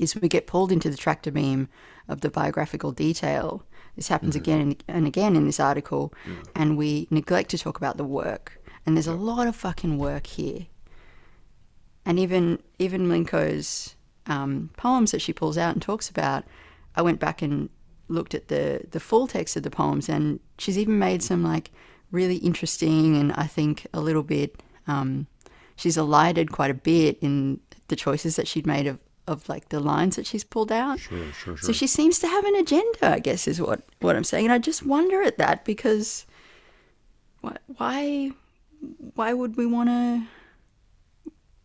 is we get pulled into the tractor beam of the biographical detail. This happens again and again in this article, and we neglect to talk about the work. And there's a lot of fucking work here. And even even Mlinko's um, poems that she pulls out and talks about, I went back and looked at the the full text of the poems, and she's even made some like really interesting and I think a little bit. Um, she's elided quite a bit in the choices that she'd made of of like the lines that she's pulled out. Sure, sure, sure. So she seems to have an agenda, I guess, is what what I'm saying. And I just wonder at that because why why why would we want to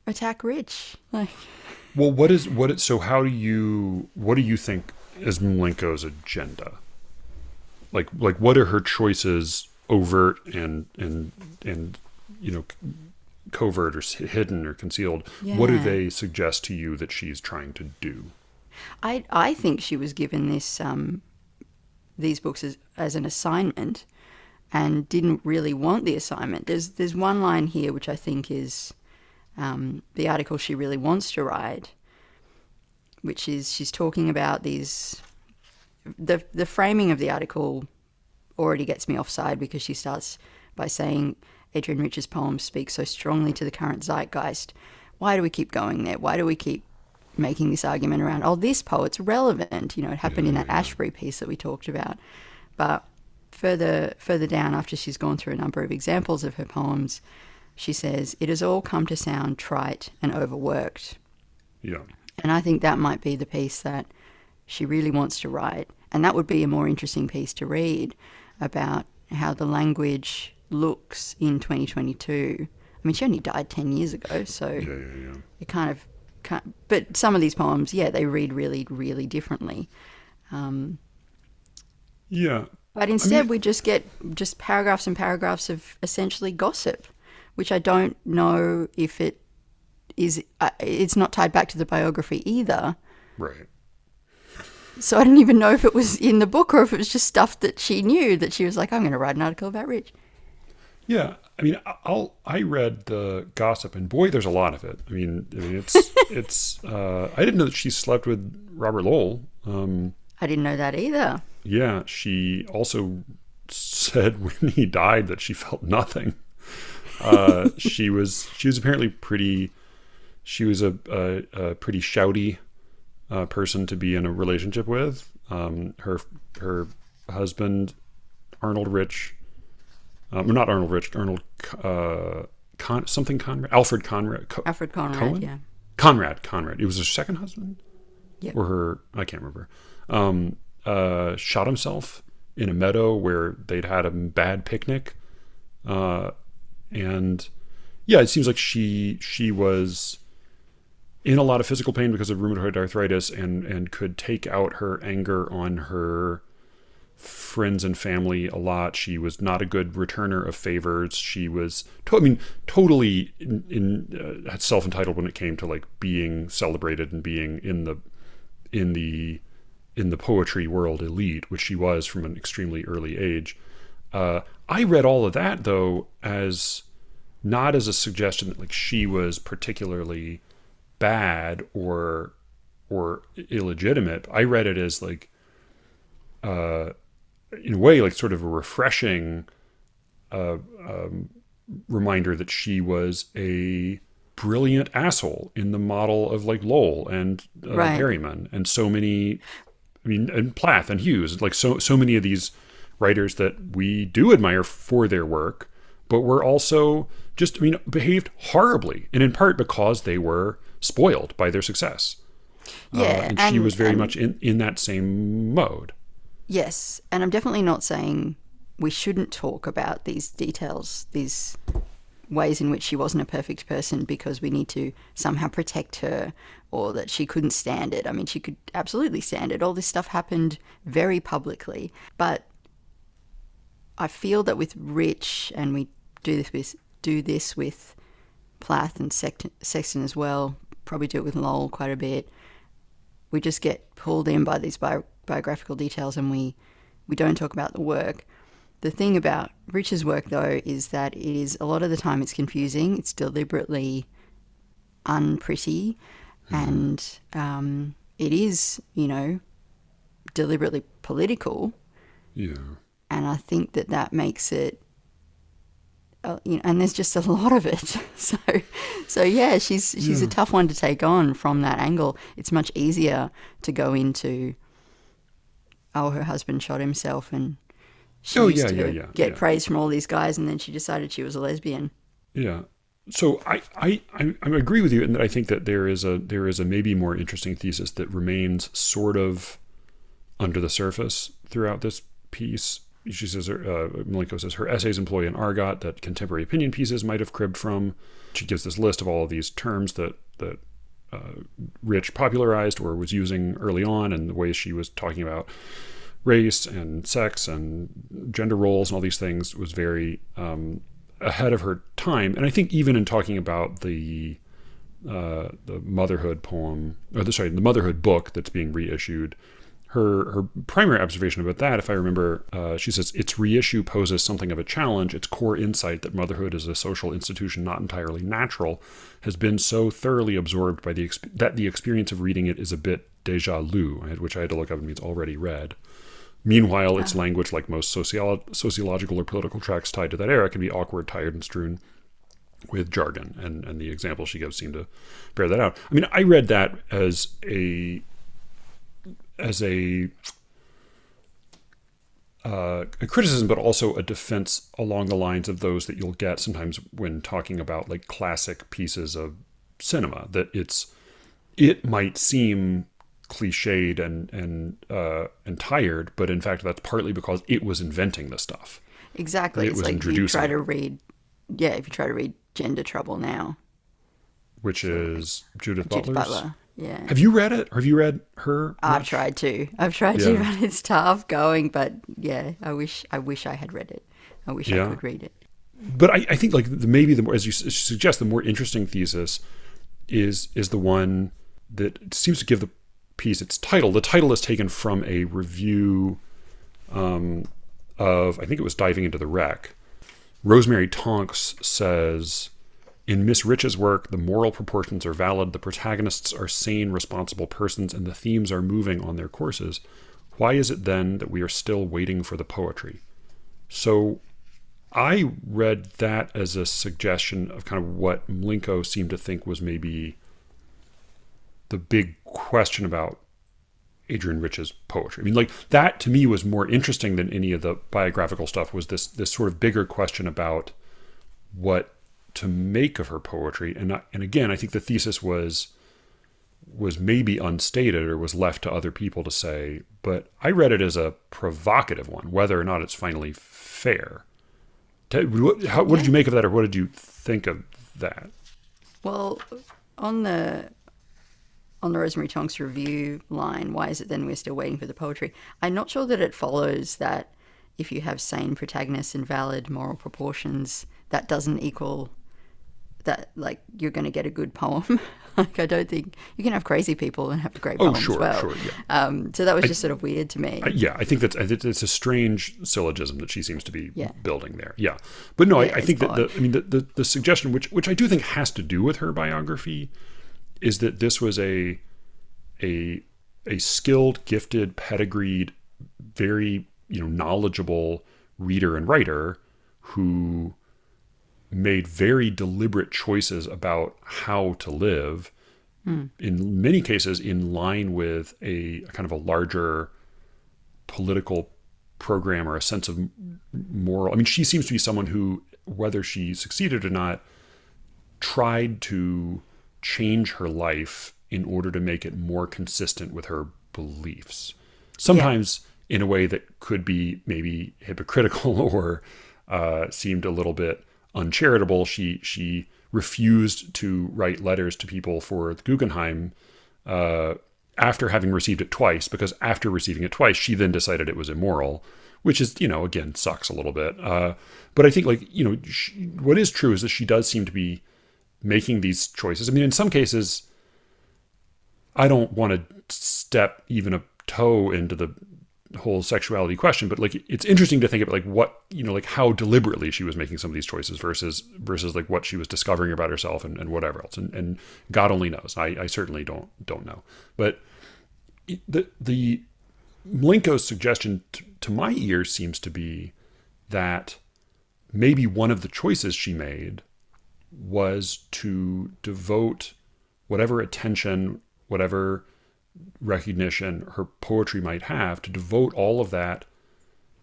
attack Rich? Like Well, what is what? Is, so how do you? What do you think is Mlinko's agenda? Like, like what are her choices, overt and and and you know, covert or hidden or concealed? What do they suggest to you that she's trying to do? I I think she was given this um these books as, as an assignment and didn't really want the assignment. There's there's one line here which I think is um, the article she really wants to write, which is she's talking about these. The the framing of the article already gets me offside because she starts by saying Adrienne Rich's poems speak so strongly to the current zeitgeist. Why do we keep going there? Why do we keep making this argument around, oh, this poet's relevant? You know, it happened in that Ashbery piece that we talked about. But further further down, after she's gone through a number of examples of her poems, she says, It has all come to sound trite and overworked. Yeah. And I think that might be the piece that she really wants to write. And that would be a more interesting piece to read about how the language looks in 2022. I mean, she only died 10 years ago, so Yeah, yeah, yeah. it kind of. Can't, but some of these poems, yeah, they read really, really differently. Um, Yeah. but instead, we just get just paragraphs and paragraphs of essentially gossip, which I don't know if it is. Uh, it's not tied back to the biography either. Right. So I didn't even know if it was in the book or if it was just stuff that she knew that she was like, I'm going to write an article about Rich. Yeah, I mean, I- I'll I read the gossip, and boy, there's a lot of it. I mean, I mean, it's it's. Uh, I didn't know that she slept with Robert Lowell. Um, I didn't know that either. yeah, she also said when he died that she felt nothing. Uh, she was she was apparently pretty. She was a a, a pretty shouty uh, person to be in a relationship with. Um, her her husband Arnold Rich, um, not Arnold Rich, Arnold uh, Con, something Conrad, Alfred Conrad, Co- Alfred Conrad, Cohen? yeah. Conrad, Conrad. It was her second husband, Yep. or her I can't remember. Um, uh, shot himself in a meadow where they'd had a bad picnic, uh, and yeah, it seems like she she was in a lot of physical pain because of rheumatoid arthritis, and and could take out her anger on her friends and family a lot. She was not a good returner of favors. She was, to- I mean, totally in, in uh, self entitled when it came to like being celebrated and being in the in the in the poetry world elite, which she was from an extremely early age. Uh, I read all of that though as not as a suggestion that like she was particularly bad or or illegitimate. I read it as like uh, in a way like sort of a refreshing uh, um, reminder that she was a brilliant asshole in the model of like Lowell and uh, Right. Berryman and so many I mean and Plath and Hughes like so so many of these writers that we do admire for their work but were also just I mean behaved horribly and in part because they were spoiled by their success Uh, Yeah, and, she was very and- much in, in that same mode Yes, and I'm definitely not saying we shouldn't talk about these details, these ways in which she wasn't a perfect person because we need to somehow protect her or that she couldn't stand it. I mean, she could absolutely stand it. All this stuff happened very publicly. But I feel that with Rich, and we do this with, do this with Plath and Sexton, as well, probably do it with Lowell quite a bit, we just get pulled in by these bio- biographical details and we we don't talk about the work. The thing about Rich's work though is that it is a lot of the time it's confusing. It's deliberately unpretty, and um, it is you know deliberately political. yeah And I think that that makes it. Uh, you know, and there's just a lot of it. So, so yeah, she's she's a tough one to take on from that angle. It's much easier to go into. Oh, her husband shot himself, and she Oh, used yeah, to yeah, yeah, get yeah. praise from all these guys, and then she decided she was a lesbian. Yeah. So I, I, I, I agree with you in that I think that there is a there is a maybe more interesting thesis that remains sort of under the surface throughout this piece. She says, uh, Mlinko says, her essays employ an argot that contemporary opinion pieces might have cribbed from. She gives this list of all of these terms that that uh, Rich popularized or was using early on, and the ways she was talking about race and sex and gender roles and all these things was very um, ahead of her time. And I think even in talking about the uh, the motherhood poem, or the, sorry, the motherhood book that's being reissued, her her primary observation about that, if I remember, uh, she says its reissue poses something of a challenge. Its core insight that motherhood is a social institution not entirely natural has been so thoroughly absorbed by the exp- that the experience of reading it is a bit déjà lu, which I had to look up and means already read. Meanwhile, its language, like most sociolo- sociological or political tracks tied to that era, can be awkward, tired, and strewn with jargon. And, and the examples she gives seem to bear that out. I mean, I read that as a as a, uh, a criticism, but also a defense along the lines of those that you'll get sometimes when talking about like classic pieces of cinema. That it's it might seem cliched and and uh, and tired, but in fact that's partly because it was inventing the stuff. Exactly. It it's was like you introducing try to read, yeah, if you try to read Gender Trouble now, Which is Judith Judith Butler's. Butler. Yeah. Have you read it? Have you read her? I've much? tried to. I've tried to, but it's tough going. But yeah, I wish I wish I had read it. I wish Yeah. I could read it. but I, I think like the, maybe the more as you suggest the more interesting thesis is is the one that seems to give the piece its title the title is taken from a review um, of i think it was diving into the wreck rosemary tonks says in miss rich's work the moral proportions are valid the protagonists are sane responsible persons and the themes are moving on their courses why is it then that we are still waiting for the poetry so I read that as a suggestion of kind of what Mlinko seemed to think was maybe the big question about Adrienne Rich's poetry. I mean, like that to me was more interesting than any of the biographical stuff. Was this this sort of bigger question about what to make of her poetry? And and again, I think the thesis was was maybe unstated or was left to other people to say. But I read it as a provocative one, whether or not it's finally fair. What, how, what did you make of that, or what did you think of that? Well, on the on the Rosemary Tonks review line, why is it then we're still waiting for the poetry? I'm not sure that it follows that if you have sane protagonists and valid moral proportions, that doesn't equal that like you're going to get a good poem. like I don't think you can have crazy people and have a great Oh, poem sure, as well. sure, yeah. Um, so that was just sort of weird to me. I- yeah, I think that's it's a strange syllogism that she seems to be Yeah. building there. Yeah, but no, Yeah, I, I think that the. I mean the, the the suggestion, which which I do think has to do with her biography, is that this was a a a skilled, gifted, pedigreed, very you know knowledgeable reader and writer who made very deliberate choices about how to live in many cases in line with a, a kind of a larger political program or a sense of moral i mean she seems to be someone who whether she succeeded or not tried to change her life in order to make it more consistent with her beliefs. Sometimes in a way that could be maybe hypocritical or uh, seemed a little bit uncharitable she she refused to write letters to people for the guggenheim uh, after having received it twice, because after receiving it twice, she then decided it was immoral, which is, you know, again, sucks a little bit. Uh, but I think, like, you know, she, what is true is that she does seem to be making these choices. I mean, in some cases, I don't want to step even a toe into the whole sexuality question, but like it's interesting to think about like what you know, like how deliberately she was making some of these choices versus versus like what she was discovering about herself and, and whatever else. And, and God only knows. I, I certainly don't don't know. But the the Mlinko's suggestion t- to my ears seems to be that maybe one of the choices she made was to devote whatever attention, whatever recognition her poetry might have, to devote all of that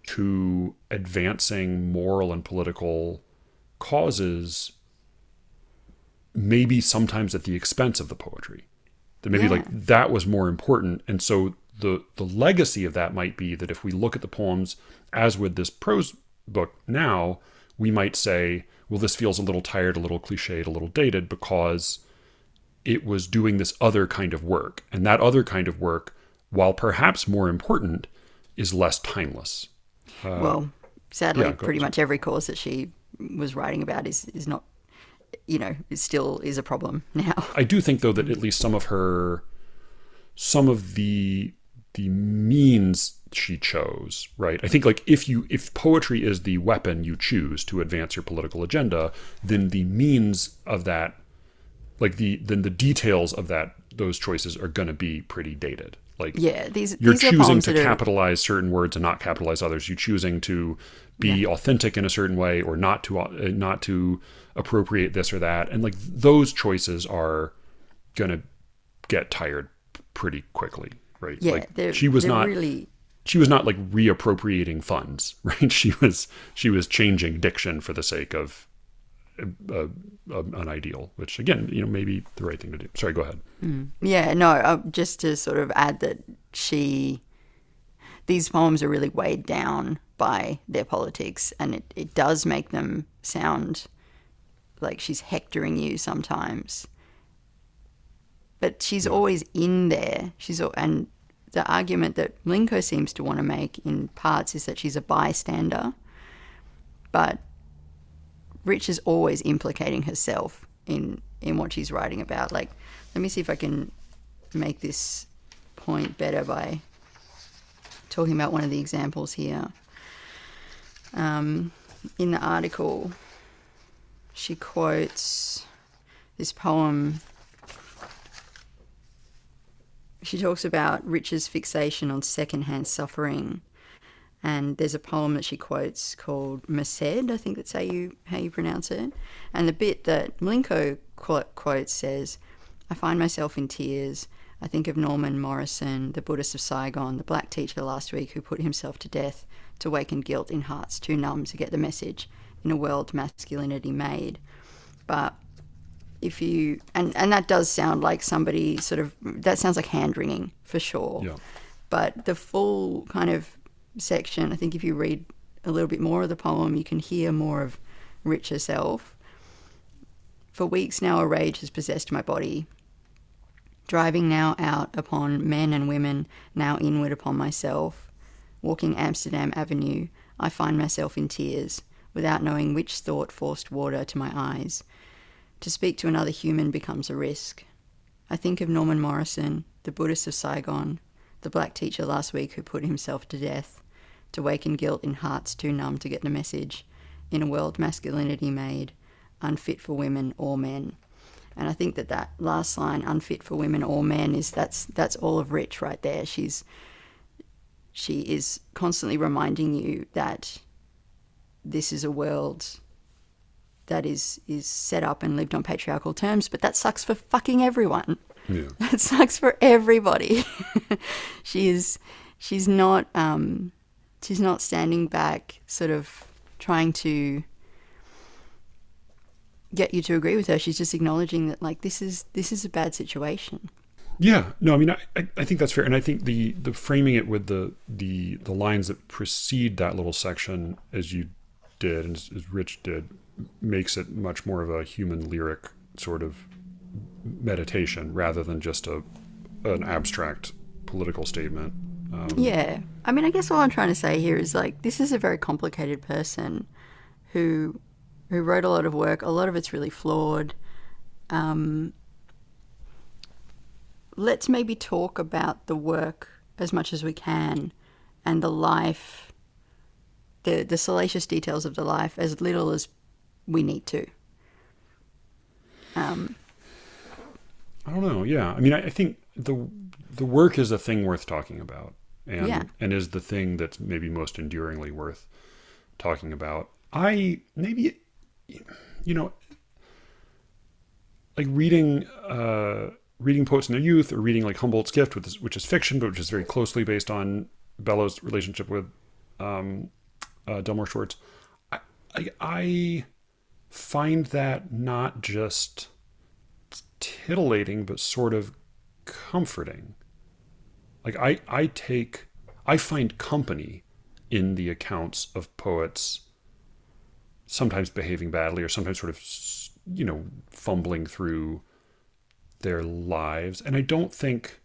to advancing moral and political causes, maybe sometimes at the expense of the poetry. That maybe Yeah. like that was more important. And so the the legacy of that might be that if we look at the poems as with this prose book now, we might say, well, this feels a little tired, a little cliched, a little dated because it was doing this other kind of work. And that other kind of work, while perhaps more important, is less timeless. well, sadly, Uh, yeah, pretty much every cause that she was writing about is is not, you know, is still is a problem now. I do think though that at least some of her some of the the means she chose, right? I think like if you if poetry is the weapon you choose to advance your political agenda, then the means of that like the then the details of that those choices are going to be pretty dated. Like Yeah, these you're these choosing to that are- capitalize certain words and not capitalize others. You're choosing to be authentic in a certain way or not to uh, not to appropriate this or that. And like those choices are going to get tired pretty quickly, right? Yeah, like they're, she was not really she was not like reappropriating funds, right? She was she was changing diction for the sake of uh, an ideal, which again, you know, maybe the right thing to do. Sorry, go ahead. Yeah, no, uh, just to sort of add that she, these poems are really weighed down by their politics, and it, it does make them sound like she's hectoring you sometimes. But she's always in there. She's and the argument that Linko seems to want to make in parts is that she's a bystander, but Rich is always implicating herself in in what she's writing about. Like, let me see if I can make this point better by talking about one of the examples here. Um, in the article, she quotes this poem. She talks about Rich's fixation on secondhand suffering and there's a poem that she quotes called Merced, I think that's how you how you pronounce it. And the bit that Mlinko qu- quotes says, "I find myself in tears. I think of Norman Morrison, the Buddhist of Saigon, the black teacher last week who put himself to death to awaken guilt in hearts too numb to get the message in a world masculinity made." But if you and and that does sound like somebody sort of that sounds like hand wringing for sure Yeah. but the full kind of section, I think if you read a little bit more of the poem, you can hear more of Rich herself. For weeks now, a rage has possessed my body, driving now out upon men and women, now inward upon myself. Walking Amsterdam Avenue, I find myself in tears, without knowing which thought forced water to my eyes. To speak to another human becomes a risk. I think of Norman Morrison, the Buddhist of Saigon, the black teacher last week who put himself to death, to waken guilt in hearts too numb to get the message, in a world masculinity made, unfit for women or men. And I think that that last line, unfit for women or men, is that's that's all of Rich right there. She's she is constantly reminding you that this is a world that is is set up and lived on patriarchal terms, but that sucks for fucking everyone. Yeah. That sucks for everybody. she is she's not um she's not standing back sort of trying to get you to agree with her. She's just acknowledging that like this is this is a bad situation. Yeah, no, I mean, I, I think that's fair, and I think the the framing it with the the the lines that precede that little section, as you did and as, as Rich did, makes it much more of a human lyric sort of meditation rather than just a an abstract political statement. Um, Yeah. I mean, I guess all I'm trying to say here is like this is a very complicated person who who wrote a lot of work. A lot of it's really flawed. Um, let's maybe talk about the work as much as we can and the life, the the salacious details of the life as little as we need to. Um, I don't know. Yeah, I mean, I, I think the the work is a thing worth talking about, and Yeah. and is the thing that's maybe most enduringly worth talking about. I maybe, you know, like reading uh, reading poets in their youth, or reading like Humboldt's Gift, which is, which is fiction, but which is very closely based on Bellow's relationship with um, uh, Delmore Schwartz. I, I I find that not just titillating but sort of comforting like i i take i find company in the accounts of poets sometimes behaving badly or sometimes sort of you know fumbling through their lives. And i don't think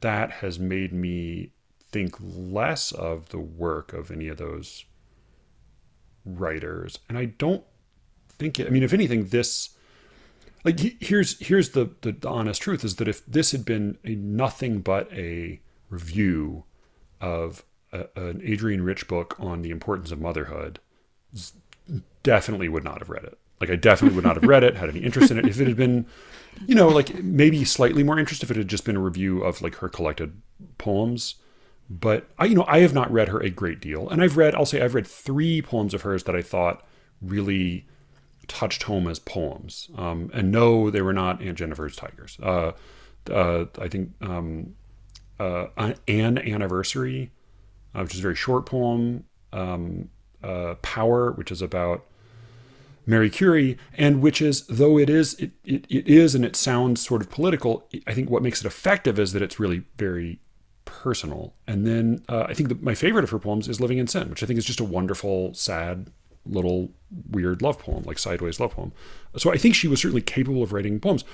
that has made me think less of the work of any of those writers. And i don't think it i mean if anything this like here's here's the, the the honest truth is that if this had been a nothing but a review of a, an Adrienne Rich book on the importance of motherhood, definitely would not have read it. Like I definitely would not have read it, had any interest in it. If it had been, you know, like maybe slightly more interest if it had just been a review of like her collected poems. But I, you know, I have not read her a great deal, and I've read, I'll say, I've read three poems of hers that I thought really touched home as poems. Um, and no, they were not Aunt Jennifer's Tigers. Uh, uh, I think um, uh, an anniversary, uh, which is a very short poem. Um, uh, Power, which is about Marie Curie, and which is, though it is, it, it, it is, and it sounds sort of political. I think what makes it effective is that it's really very personal. And then uh, I think that my favorite of her poems is Living in Sin, which I think is just a wonderful, sad, little weird love poem, like sideways love poem. So I think she was certainly capable of writing poems.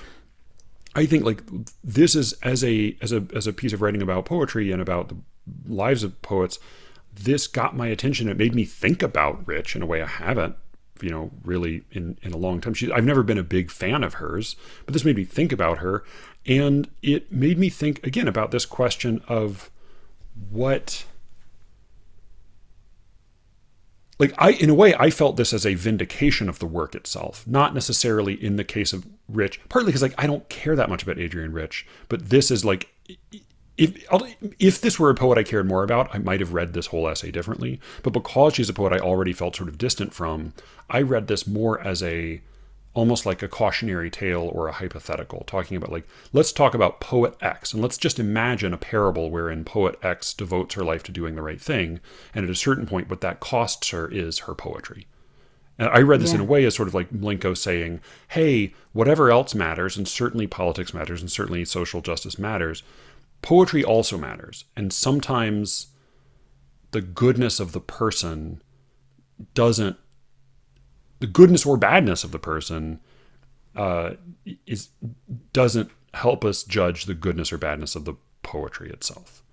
I think like this is as a as a as a piece of writing about poetry and about the lives of poets. This got my attention. It made me think about Rich in a way I haven't, you know, really in in a long time. She, I've never been a big fan of hers, but this made me think about her, and it made me think again about this question of what like I in a way I felt this as a vindication of the work itself, not necessarily in the case of Rich, partly because like I don't care that much about Adrienne Rich, but this is like if if this were a poet I cared more about, I might have read this whole essay differently. But because she's a poet I already felt sort of distant from, I read this more as a almost like a cautionary tale or a hypothetical, talking about like, let's talk about poet X and let's just imagine a parable wherein poet X devotes her life to doing the right thing. And at a certain point, what that costs her is her poetry. And I read this Yeah. in a way as sort of like Mlinko saying, hey, whatever else matters, and certainly politics matters, and certainly social justice matters, poetry also matters. And sometimes the goodness of the person doesn't the goodness or badness of the person uh, is doesn't help us judge the goodness or badness of the poetry itself.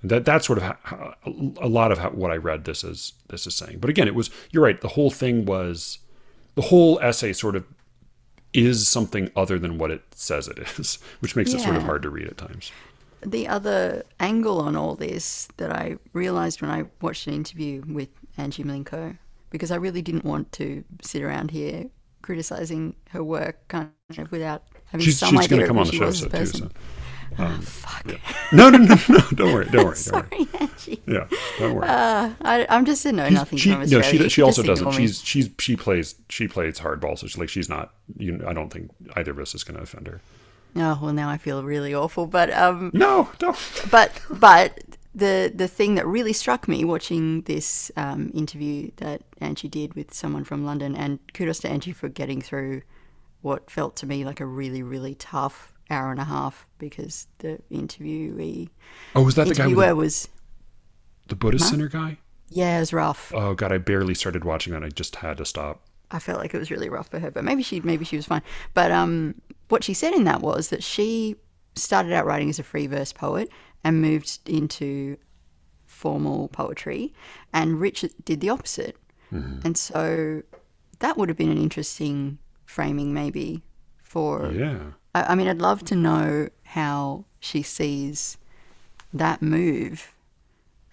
And that that's sort of how, how, a lot of how, what I read this is this is saying. But again, it was you're right. The whole thing was the whole essay sort of is something other than what it says it is, which makes it sort of hard to read at times. The other angle on all this that I realized when I watched an interview with Angie Mlinko, because I really didn't want to sit around here criticizing her work kind of without having She's, some she's idea going to come on the show so too. So. Oh, fuck. No, no, no, no! Don't worry, don't worry, don't worry. Sorry, Angie. Yeah, don't worry. Uh, I, I'm just a know nothing she, from no, she she also doesn't. me. She's she's she plays she plays hardball. So she's like she's not. You, I don't think either of us is going to offend her. Oh well, now I feel really awful. But um, No, don't. but but the the thing that really struck me watching this um, interview that Angie did with someone from London, and kudos to Angie for getting through what felt to me like a really really tough hour and a half because the interviewee Oh, was that the guy with the, was the Buddhist center guy? yeah it was rough. Oh God, I barely started watching that. I just had to stop. I felt like it was really rough for her, but maybe she maybe she was fine. But um, what she said in that was that she started out writing as a free verse poet and moved into formal poetry, and Richard did the opposite. And so that would have been an interesting framing, maybe for. Yeah. I, I mean, I'd love to know how she sees that move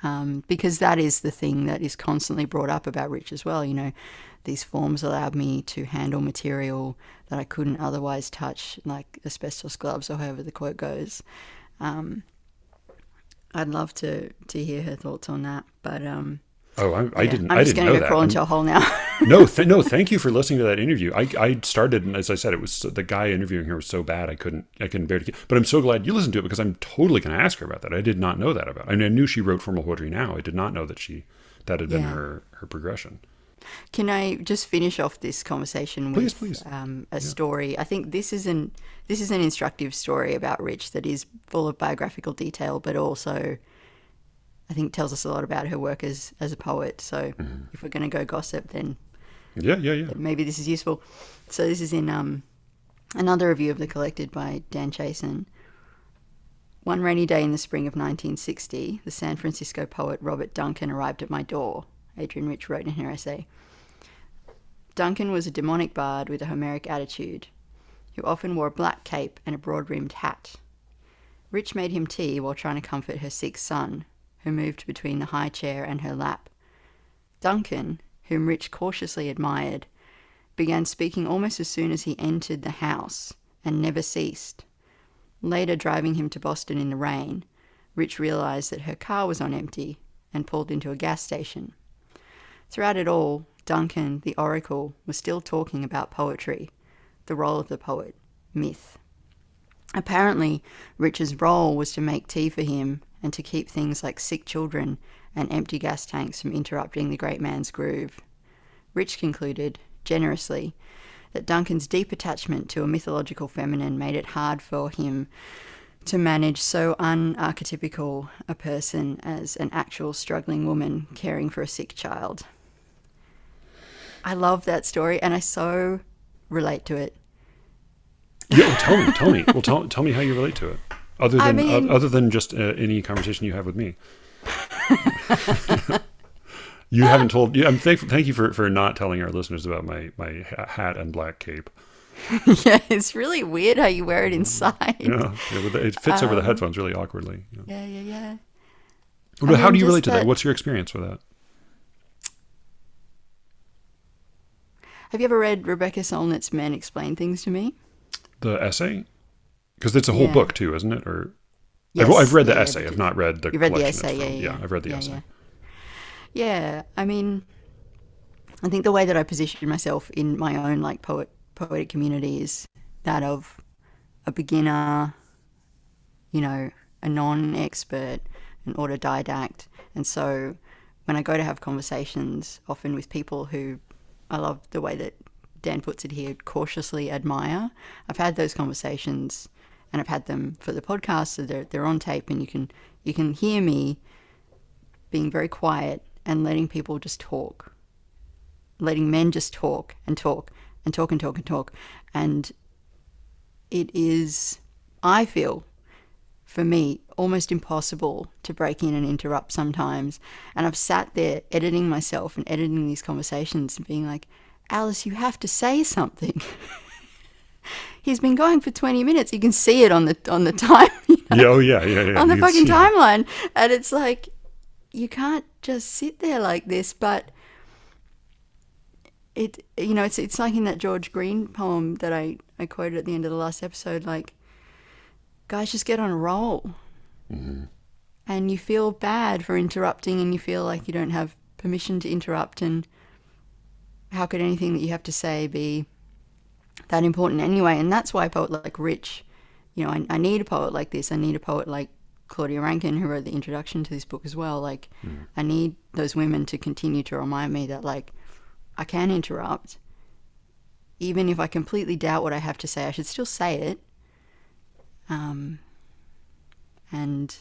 um, because that is the thing that is constantly brought up about Rich as well. You know, these forms allowed me to handle material that I couldn't otherwise touch, like asbestos gloves or however the quote goes. Um, I'd love to to hear her thoughts on that, but um, Oh, I, I didn't. I'm I just didn't going to go that. crawl I'm- into a hole now. no, th- no. Thank you for listening to that interview. I, I started, and as I said, it was the guy interviewing her was so bad I couldn't, I couldn't bear to. Keep, but I'm so glad you listened to it because I'm totally going to ask her about that. I did not know that about. I mean, I knew she wrote formal poetry. Now I did not know that she that had been Yeah. her her progression. Can I just finish off this conversation Please, with please. Um, a story? I think this is an this is an instructive story about Rich that is full of biographical detail, but also I think tells us a lot about her work as as a poet. So Mm-hmm. if we're going to go gossip, then Yeah, yeah, yeah. maybe this is useful. So this is in um, another review of the collected by Dan Chiasson. One rainy day in the spring of 1960, the San Francisco poet Robert Duncan arrived at my door. Adrienne Rich wrote in her essay. Duncan was a demonic bard with a Homeric attitude, who often wore a black cape and a broad-rimmed hat. Rich made him tea while trying to comfort her sick son, who moved between the high chair and her lap. Duncan, whom Rich cautiously admired, began speaking almost as soon as he entered the house and never ceased. Later, driving him to Boston in the rain, Rich realized that her car was on empty and pulled into a gas station. Throughout it all, Duncan, the oracle, was still talking about poetry, the role of the poet, myth. Apparently, Rich's role was to make tea for him and to keep things like sick children and empty gas tanks from interrupting the great man's groove. Rich concluded, generously, that Duncan's deep attachment to a mythological feminine made it hard for him to manage so unarchetypical a person as an actual struggling woman caring for a sick child. I love that story and I so relate to it. Yeah, well, tell me, tell me. Well, tell, tell me how you relate to it. Other than I mean- other than just uh, any conversation you have with me. you haven't told. Yeah, I'm thankful. Thank you for, for not telling our listeners about my my hat and black cape. yeah, it's really weird how you wear it inside. Yeah, yeah but it fits over the headphones really awkwardly. Yeah. Yeah, yeah, yeah. But how mean, do you relate to that? that- What's your experience with that? Have you ever read Rebecca Solnit's Men Explain Things to Me? The essay, because it's a whole Yeah. book too, isn't it? Or Yes, I've, I've read the yeah, essay. I've not read the. You read the essay, it's yeah, yeah, I've read the yeah, essay. Yeah. Yeah, I mean, I think the way that I position myself in my own like poet poetic community is that of a beginner, you know, a non-expert, an autodidact, and so when I go to have conversations, often with people who I love the way that Dan puts it here, cautiously admire. I've had those conversations, and I've had them for the podcast, so they're they're on tape, and you can you can hear me being very quiet and letting people just talk, letting men just talk and talk and talk and talk and talk. And it is, I feel, for me, almost impossible to break in and interrupt sometimes. And I've sat there editing myself and editing these conversations and being like, Alice, you have to say something. He's been going for 20 minutes. You can see it on the on the time. you know? Yeah. Oh yeah. Yeah. Yeah. on the You fucking timeline. And it's like, you can't just sit there like this. But it, you know, it's it's like in that George Green poem that I, I quoted at the end of the last episode, like, guys, just get on a roll. Mm-hmm. And you feel bad for interrupting and you feel like you don't have permission to interrupt. And how could anything that you have to say be that important anyway? And that's why a poet like Rich you know, I, I need a poet like this. I need a poet like Claudia Rankine, who wrote the introduction to this book as well. Like, mm. I need those women to continue to remind me that, like, I can interrupt. Even if I completely doubt what I have to say, I should still say it. Um, and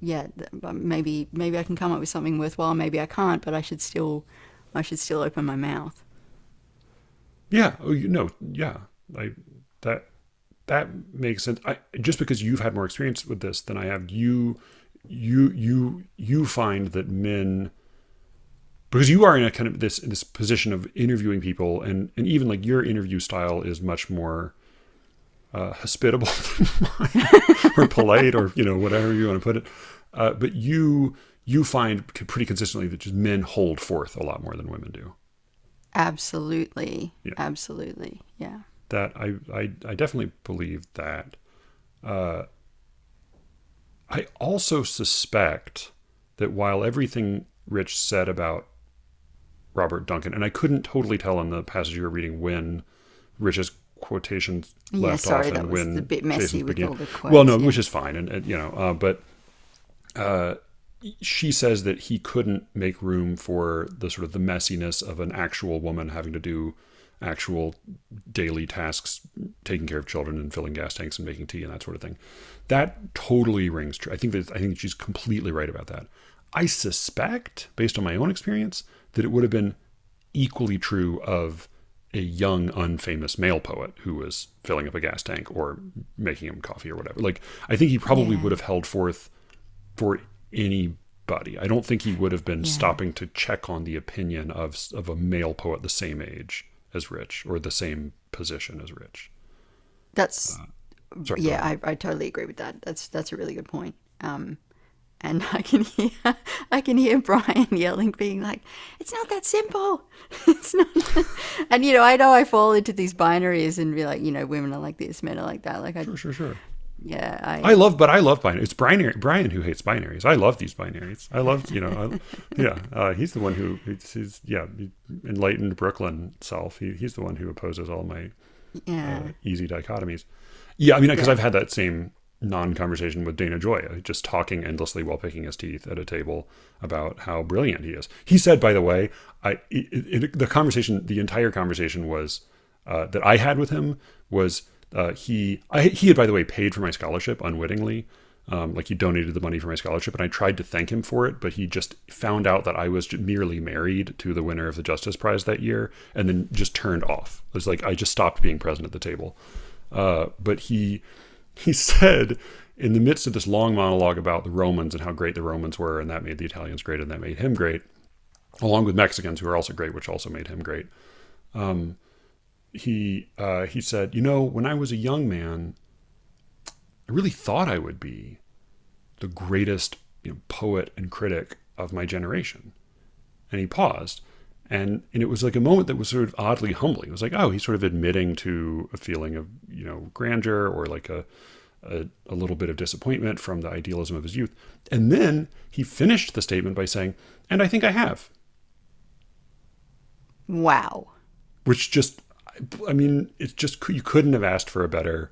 yeah, maybe maybe I can come up with something worthwhile. Maybe I can't, but I should still I should still open my mouth. Yeah. Oh, you know. Yeah. That that makes sense. I, just because you've had more experience with this than I have, you you you you find that men because you are in a kind of this this position of interviewing people and and even like your interview style is much more uh, hospitable or polite or you know whatever you want to put it uh, but you you find pretty consistently that just men hold forth a lot more than women do Absolutely, Yeah. absolutely, yeah. that I, I I definitely believe that. Uh, I also suspect that while everything Rich said about Robert Duncan, and I couldn't totally tell in the passage you were reading when Rich's quotations Yeah, left sorry, off that and was when a bit messy Chiasson's with all the well, no, yeah. which is fine, and, and you know, uh, but uh, she says that he couldn't make room for the sort of the messiness of an actual woman having to do actual daily tasks, taking care of children and filling gas tanks and making tea and that sort of thing. That totally rings true. I think that I think she's completely right about that. I suspect, based on my own experience, that it would have been equally true of a young, unfamous male poet who was filling up a gas tank or making him coffee or whatever. Like, I think he probably Yeah. would have held forth for anybody. I don't think he would have been stopping to check on the opinion of of a male poet the same age as Rich or the same position as Rich. That's Sorry, yeah, I, I totally agree with that. That's that's a really good point. Um, and I can hear I can hear Brian yelling, being like, "It's not that simple. It's not." and you know, I know I fall into these binaries and be like, you know, women are like this, men are like that. Like I, Sure, sure, sure. yeah, I, I love, but I love binary. It's binary. Brian who hates binaries. I love these binaries. I love, you know, I, yeah. Uh, he's the one who, he's, he's yeah, enlightened Brooklyn self. He, he's the one who opposes all my yeah, uh, easy dichotomies. Yeah, I mean, because I've had that same non-conversation with Dana Gioia, just talking endlessly while picking his teeth at a table about how brilliant he is. He said, by the way, I it, it, the conversation, the entire conversation was uh, that I had with him was uh, he I, he had by the way paid for my scholarship unwittingly. Um, like he donated the money for my scholarship, and I tried to thank him for it, but he just found out that I was merely married to the winner of the Justice Prize that year, and then just turned off. It was like I just stopped being present at the table. Uh, but he he said in the midst of this long monologue about the Romans and how great the Romans were, and that made the Italians great, and that made him great, along with Mexicans who are also great, which also made him great. Um, he uh, he said, you know, when I was a young man, I really thought I would be the greatest you know, poet and critic of my generation. And he paused. And, and it was like a moment that was sort of oddly humbling. It was like, oh, he's sort of admitting to a feeling of, you know, grandeur or like a, a, a little bit of disappointment from the idealism of his youth. And then he finished the statement by saying, and I think I have. wow. which just i mean it's just you couldn't have asked for a better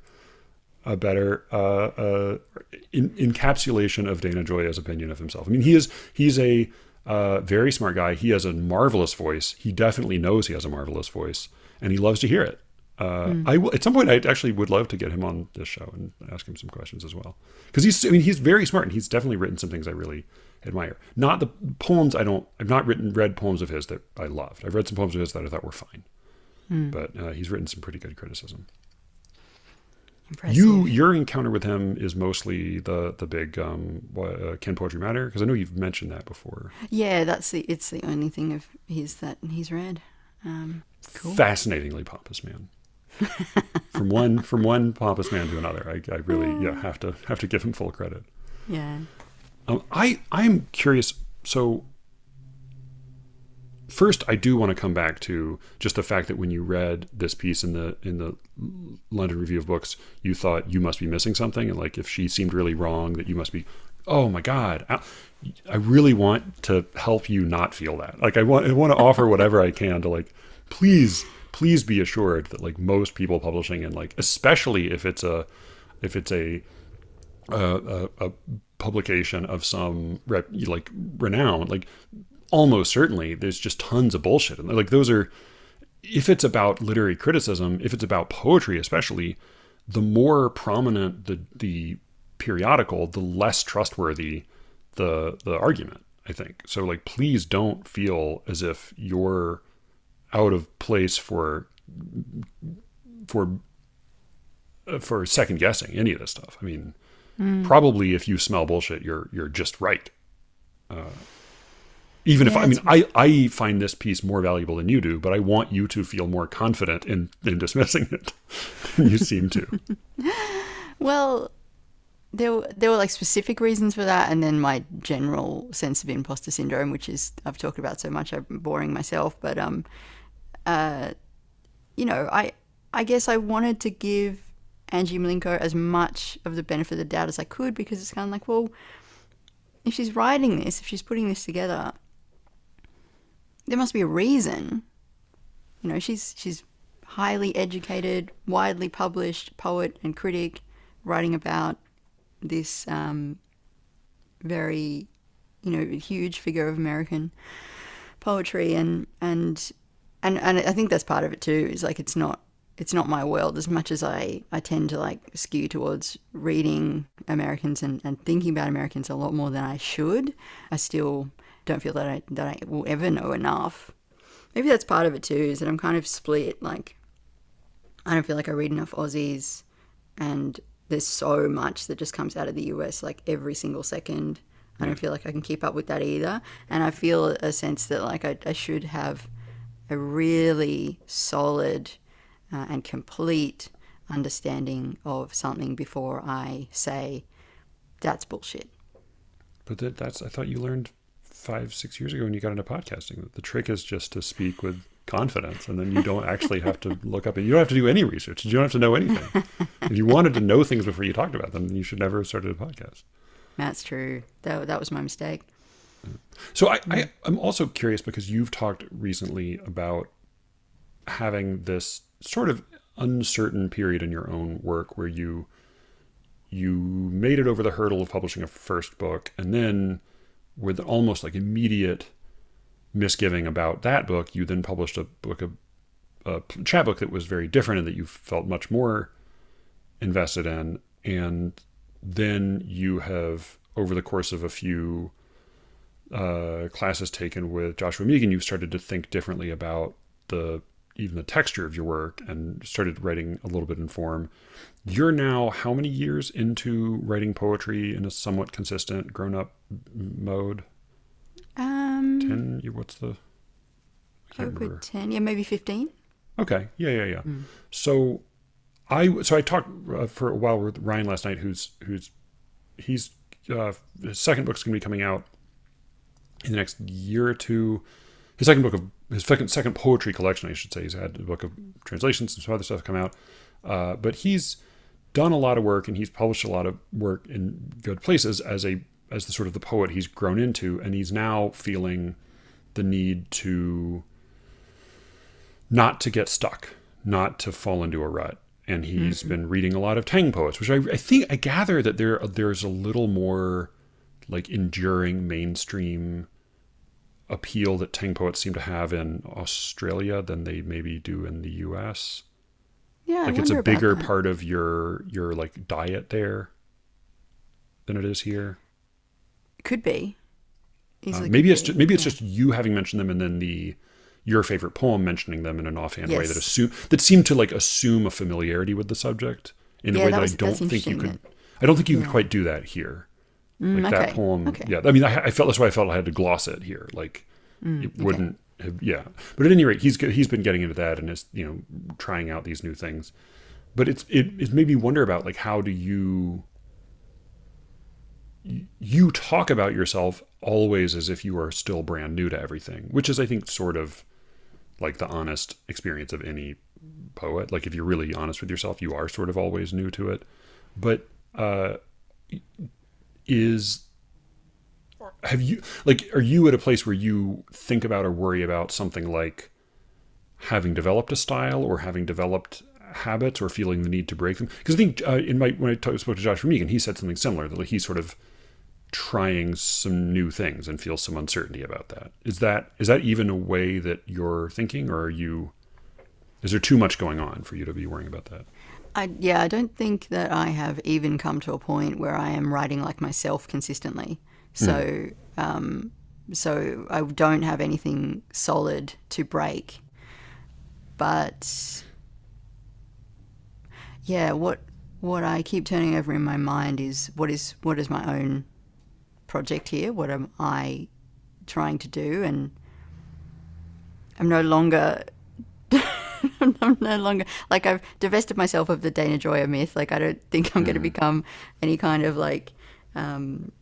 a better uh, uh, in, encapsulation of dana gioia's opinion of himself i mean he is he's a uh, very smart guy. He has a marvelous voice. He definitely knows he has a marvelous voice and he loves to hear it. Uh, I will, at some point I actually would love to get him on this show and ask him some questions as well. Because he's I mean he's very smart and he's definitely written some things I really admire. Not the poems I don't I've not written read poems of his that I loved. I've read some poems of his that I thought were fine, but uh, he's written some pretty good criticism. Impressive. You your encounter with him is mostly the the big um, what, uh, Can Poetry Matter because I know you've mentioned that before. yeah, that's the it's the only thing of his that he's read. Um, cool. Fascinatingly pompous man. from one from one pompous man to another, I, I really yeah have to have to give him full credit. Yeah. Um, I I'm curious. So first, I do want to come back to just the fact that when you read this piece in the in the London Review of Books, you thought you must be missing something, and like if she seemed really wrong, that you must be. Oh my God! I, I really want to help you not feel that. Like I want I want to offer whatever I can to like, please please be assured that like most people publishing and like especially if it's a if it's a a, a, a publication of some rep, like renown, like almost certainly there's just tons of bullshit. And like those are, if it's about literary criticism, if it's about poetry, especially, the more prominent the the periodical, the less trustworthy the the argument. I think so. Like, please don't feel as if you're out of place for for uh, for second guessing any of this stuff. I mean, probably if you smell bullshit, you're you're just right. Uh, even if I mean, I I find this piece more valuable than you do, but I want you to feel more confident in in dismissing it. you seem to. Well, there were, there were like specific reasons for that, and then my general sense of imposter syndrome, which is I've talked about so much, I'm boring myself. But um, uh, you know, I I guess I wanted to give Angie Mlinko as much of the benefit of the doubt as I could because it's kind of like, well, if she's writing this, if she's putting this together, there must be a reason. You know, she's she's highly educated, widely published poet and critic, writing about this um, very, you know, huge figure of American poetry, and and and and I think that's part of it too. Is like it's not it's not my world as much as I I tend to like skew towards reading Americans and, and thinking about Americans a lot more than I should. I still don't feel that I that I will ever know enough. Maybe that's part of it too. Is that I'm kind of split. Like I don't feel like I read enough Aussies, and there's so much that just comes out of the US like every single second. I don't feel like I can keep up with that either. And I feel a sense that like I, I should have a really solid uh, and complete understanding of something before I say that's bullshit. But that, that's I thought you learned five six years ago when you got into podcasting the trick is just to speak with confidence and then you don't actually have to look up and you don't have to do any research you don't have to know anything if you wanted to know things before you talked about them you should never have started a podcast That's true. That, that was my mistake. So I, I I'm also curious because you've talked recently about having this sort of uncertain period in your own work where you you made it over the hurdle of publishing a first book and then with almost like immediate misgiving about that book. You then published a book a chat book that was very different and that you felt much more invested in. And then you have over the course of a few uh, classes taken with Joshua Mehigan, you've started to think differently about the even the texture of your work and started writing a little bit in form. You're now how many years into writing poetry in a somewhat consistent grown up mode? Um, Ten? you- What's the? I over 10, yeah, maybe 15. Okay. Yeah, yeah, yeah. So I so I talked uh, for a while with Ryan last night who's who's he's uh, his second book's going to be coming out in the next year or two. His second book of his second second poetry collection, I should say. He's had a book of translations and some other stuff come out. Uh, but he's done a lot of work and he's published a lot of work in good places as a as the sort of the poet he's grown into and he's now feeling the need to not to get stuck, not to fall into a rut. And he's been reading a lot of Tang poets, which I, I think I gather that there there's a little more like enduring mainstream appeal that Tang poets seem to have in Australia than they maybe do in the U.S. Yeah, I like it's a bigger part of your your like diet there than it is here. Could be. Uh, maybe could it's be, just, maybe it's just you having mentioned them and then the your favorite poem mentioning them in an offhand way that assume that seemed to like assume a familiarity with the subject in a way that that, was- I don't think you could. I don't think you could quite do that here. Mm, like that poem. okay. Yeah, I mean, I, I felt that's why I felt I had to gloss it here. Like Mm, it wouldn't have. Yeah, but at any rate, he's he's been getting into that and is you know trying out these new things. But it's it it made me wonder about like how do you you talk about yourself always as if you are still brand new to everything, which is, I think, sort of like the honest experience of any poet. Like, if you're really honest with yourself, you are sort of always new to it. But uh, is have you like are you at a place where you think about or worry about something like having developed a style or having developed habits or feeling the need to break them? Because i think uh, in my when i talk, spoke to josh from Mehigan, he said something similar that like he's sort of trying some new things and feels some uncertainty about that. Is that is that even a way that you're thinking or are you is there too much going on for you to be worrying about that I, yeah, I don't think that I have even come to a point where I am writing like myself consistently. So, um, so I don't have anything solid to break. But yeah, what what I keep turning over in my mind is what is what is my own project here? What am I trying to do? And I'm no longer I'm no longer like I've divested myself of the Dana Gioia myth. Like I don't think I'm going to become any kind of like um,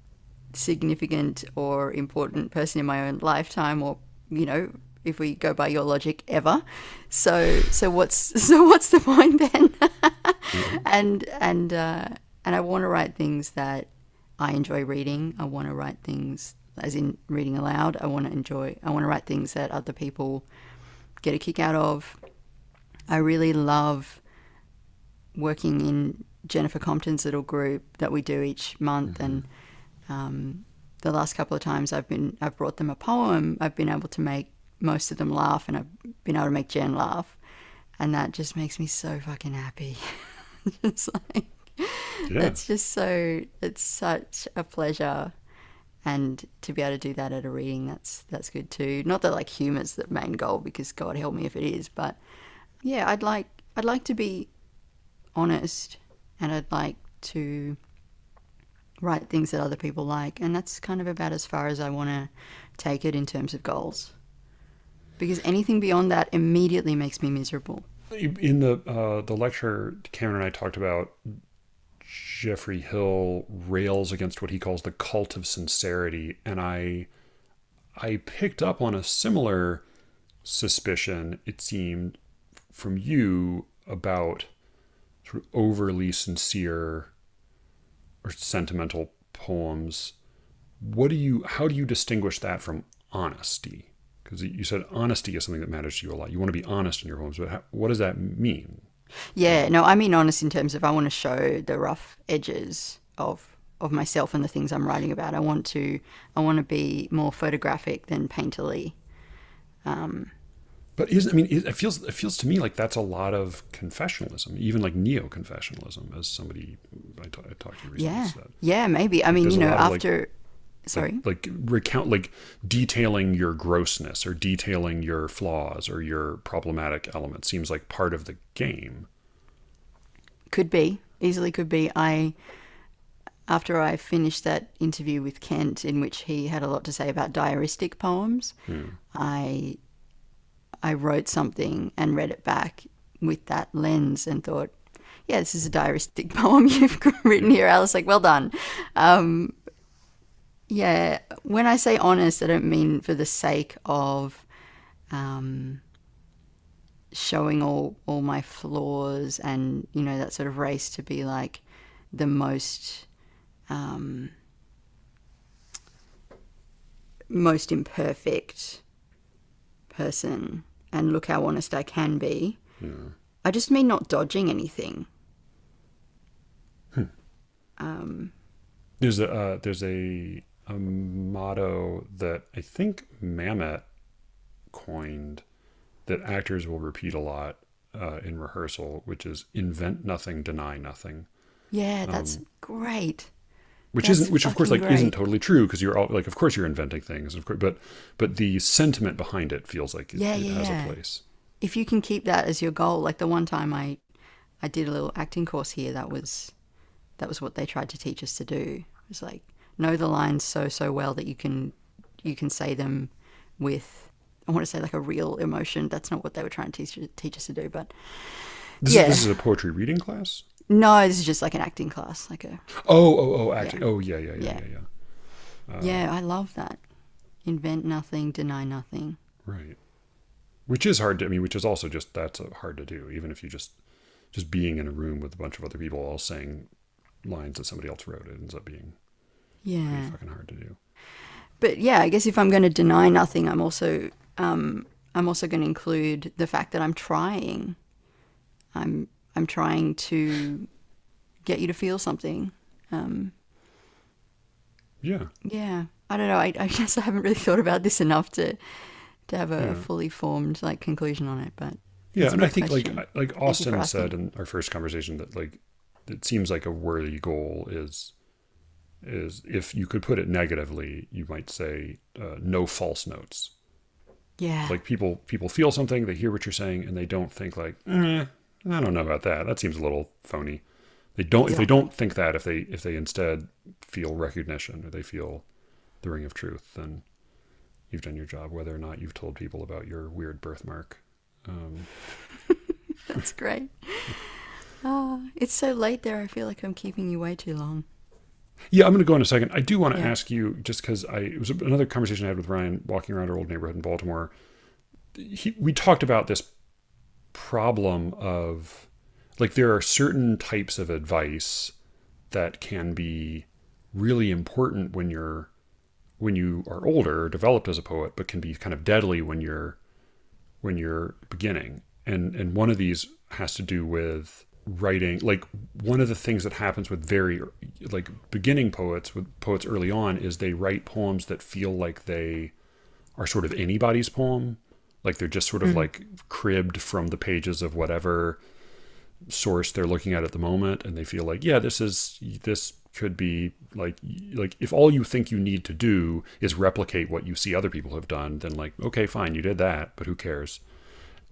significant or important person in my own lifetime, or you know, if we go by your logic, ever. So so what's so what's the point then? and and uh, and I want to write things that I enjoy reading. I want to write things as in reading aloud. I want to enjoy. I want to write things that other people get a kick out of. I really love working in Jennifer Compton's little group that we do each month, and um, the last couple of times I've been I've brought them a poem. I've been able to make most of them laugh, and I've been able to make Jen laugh, and that just makes me so fucking happy. just like yeah it's just so it's such a pleasure and to be able to do that at a reading that's that's good too not that like humor's the main goal because god help me if it is but yeah i'd like i'd like to be honest and i'd like to write things that other people like and that's kind of about as far as i want to take it in terms of goals because anything beyond that immediately makes me miserable In the uh, the lecture, Cameron and I talked about Geoffrey Hill rails against what he calls the cult of sincerity, and I I picked up on a similar suspicion. It seemed from you about sort of overly sincere or sentimental poems. What do you? How do you distinguish that from honesty? Because you said honesty is something that matters to you a lot. You want to be honest in your poems, but how, what does that mean? Yeah, no, I mean honest in terms of I want to show the rough edges of of myself and the things I'm writing about. I want to I want to be more photographic than painterly. Um, but isn't I mean it feels it feels to me like that's a lot of confessionalism, even like neo confessionalism, as somebody I, t- I talked to recently yeah, said. yeah, maybe. I mean, There's you know, of, like- after sorry, like, like recount like detailing your grossness or detailing your flaws or your problematic element seems like part of the game. Could be, easily could be. I, after I finished that interview with Kent, in which he had a lot to say about diaristic poems, hmm. I, I wrote something and read it back with that lens and thought, yeah, this is a diaristic poem you've written here, Alice. Like, well done. Um, yeah, when I say honest, I don't mean for the sake of um, showing all all my flaws and you know that sort of race to be like the most um, most imperfect person and look how honest I can be. I just mean not dodging anything. Um, There's a uh, there's a a motto that I think Mamet coined that actors will repeat a lot uh, in rehearsal, which is invent nothing, deny nothing. yeah, that's great. Which That's isn't, which of course, like fucking isn't totally true because you're all like, of course, you're inventing things, of course, but but the sentiment behind it feels like it, Yeah, it yeah, has yeah. a place. if you can keep that as your goal, like the one time I, I did a little acting course here, that was, that was what they tried to teach us to do. It was like know the lines so so well that you can, you can say them with, I want to say like a real emotion. That's not what they were trying to teach teach us to do, but This, Yeah. is, this is a poetry reading class. No, this is just like an acting class, like a Oh, oh, oh, acting. Oh, yeah, yeah, yeah, yeah, Yeah. yeah. yeah. I love that. Invent nothing, deny nothing. Right. Which is hard to, I mean, which is also just, that's uh, hard to do, even if you just, just being in a room with a bunch of other people all saying lines that somebody else wrote, it ends up being Yeah. fucking hard to do. but yeah, I guess if I'm going to deny nothing, I'm also um, I'm also going to include the fact that I'm trying. I'm I'm trying to get you to feel something. Um, Yeah. yeah, I don't know. I, I guess I haven't really thought about this enough to to have a Yeah. fully formed like conclusion on it. But Yeah, and I think question. like like Austin said in our first conversation that like it seems like a worthy goal is is if you could put it negatively, you might say uh, no false notes. yeah, Like people people feel something, they hear what you're saying, and they don't think like, eh, I don't know about that. That seems a little phony. They don't if they don't think that if they if they instead feel recognition or they feel the ring of truth, then you've done your job. Whether or not you've told people about your weird birthmark. Um, that's great. Ah, it's so late there. I feel like I'm keeping you way too long. Yeah, I'm going to go in a second. I do want to Yeah. ask you, just because I it was another conversation I had with Ryan walking around our old neighborhood in Baltimore. He, we talked about this problem of like there are certain types of advice that can be really important when you're when you are older, developed as a poet, but can be kind of deadly when you're when you're beginning. And and one of these has to do with writing like one of the things that happens with very like beginning poets with poets early on is they write poems that feel like they are sort of anybody's poem like they're just sort of mm-hmm. like cribbed from the pages of whatever source they're looking at at the moment and they feel like yeah this is this could be like like if all you think you need to do is replicate what you see other people have done then like okay fine you did that but who cares?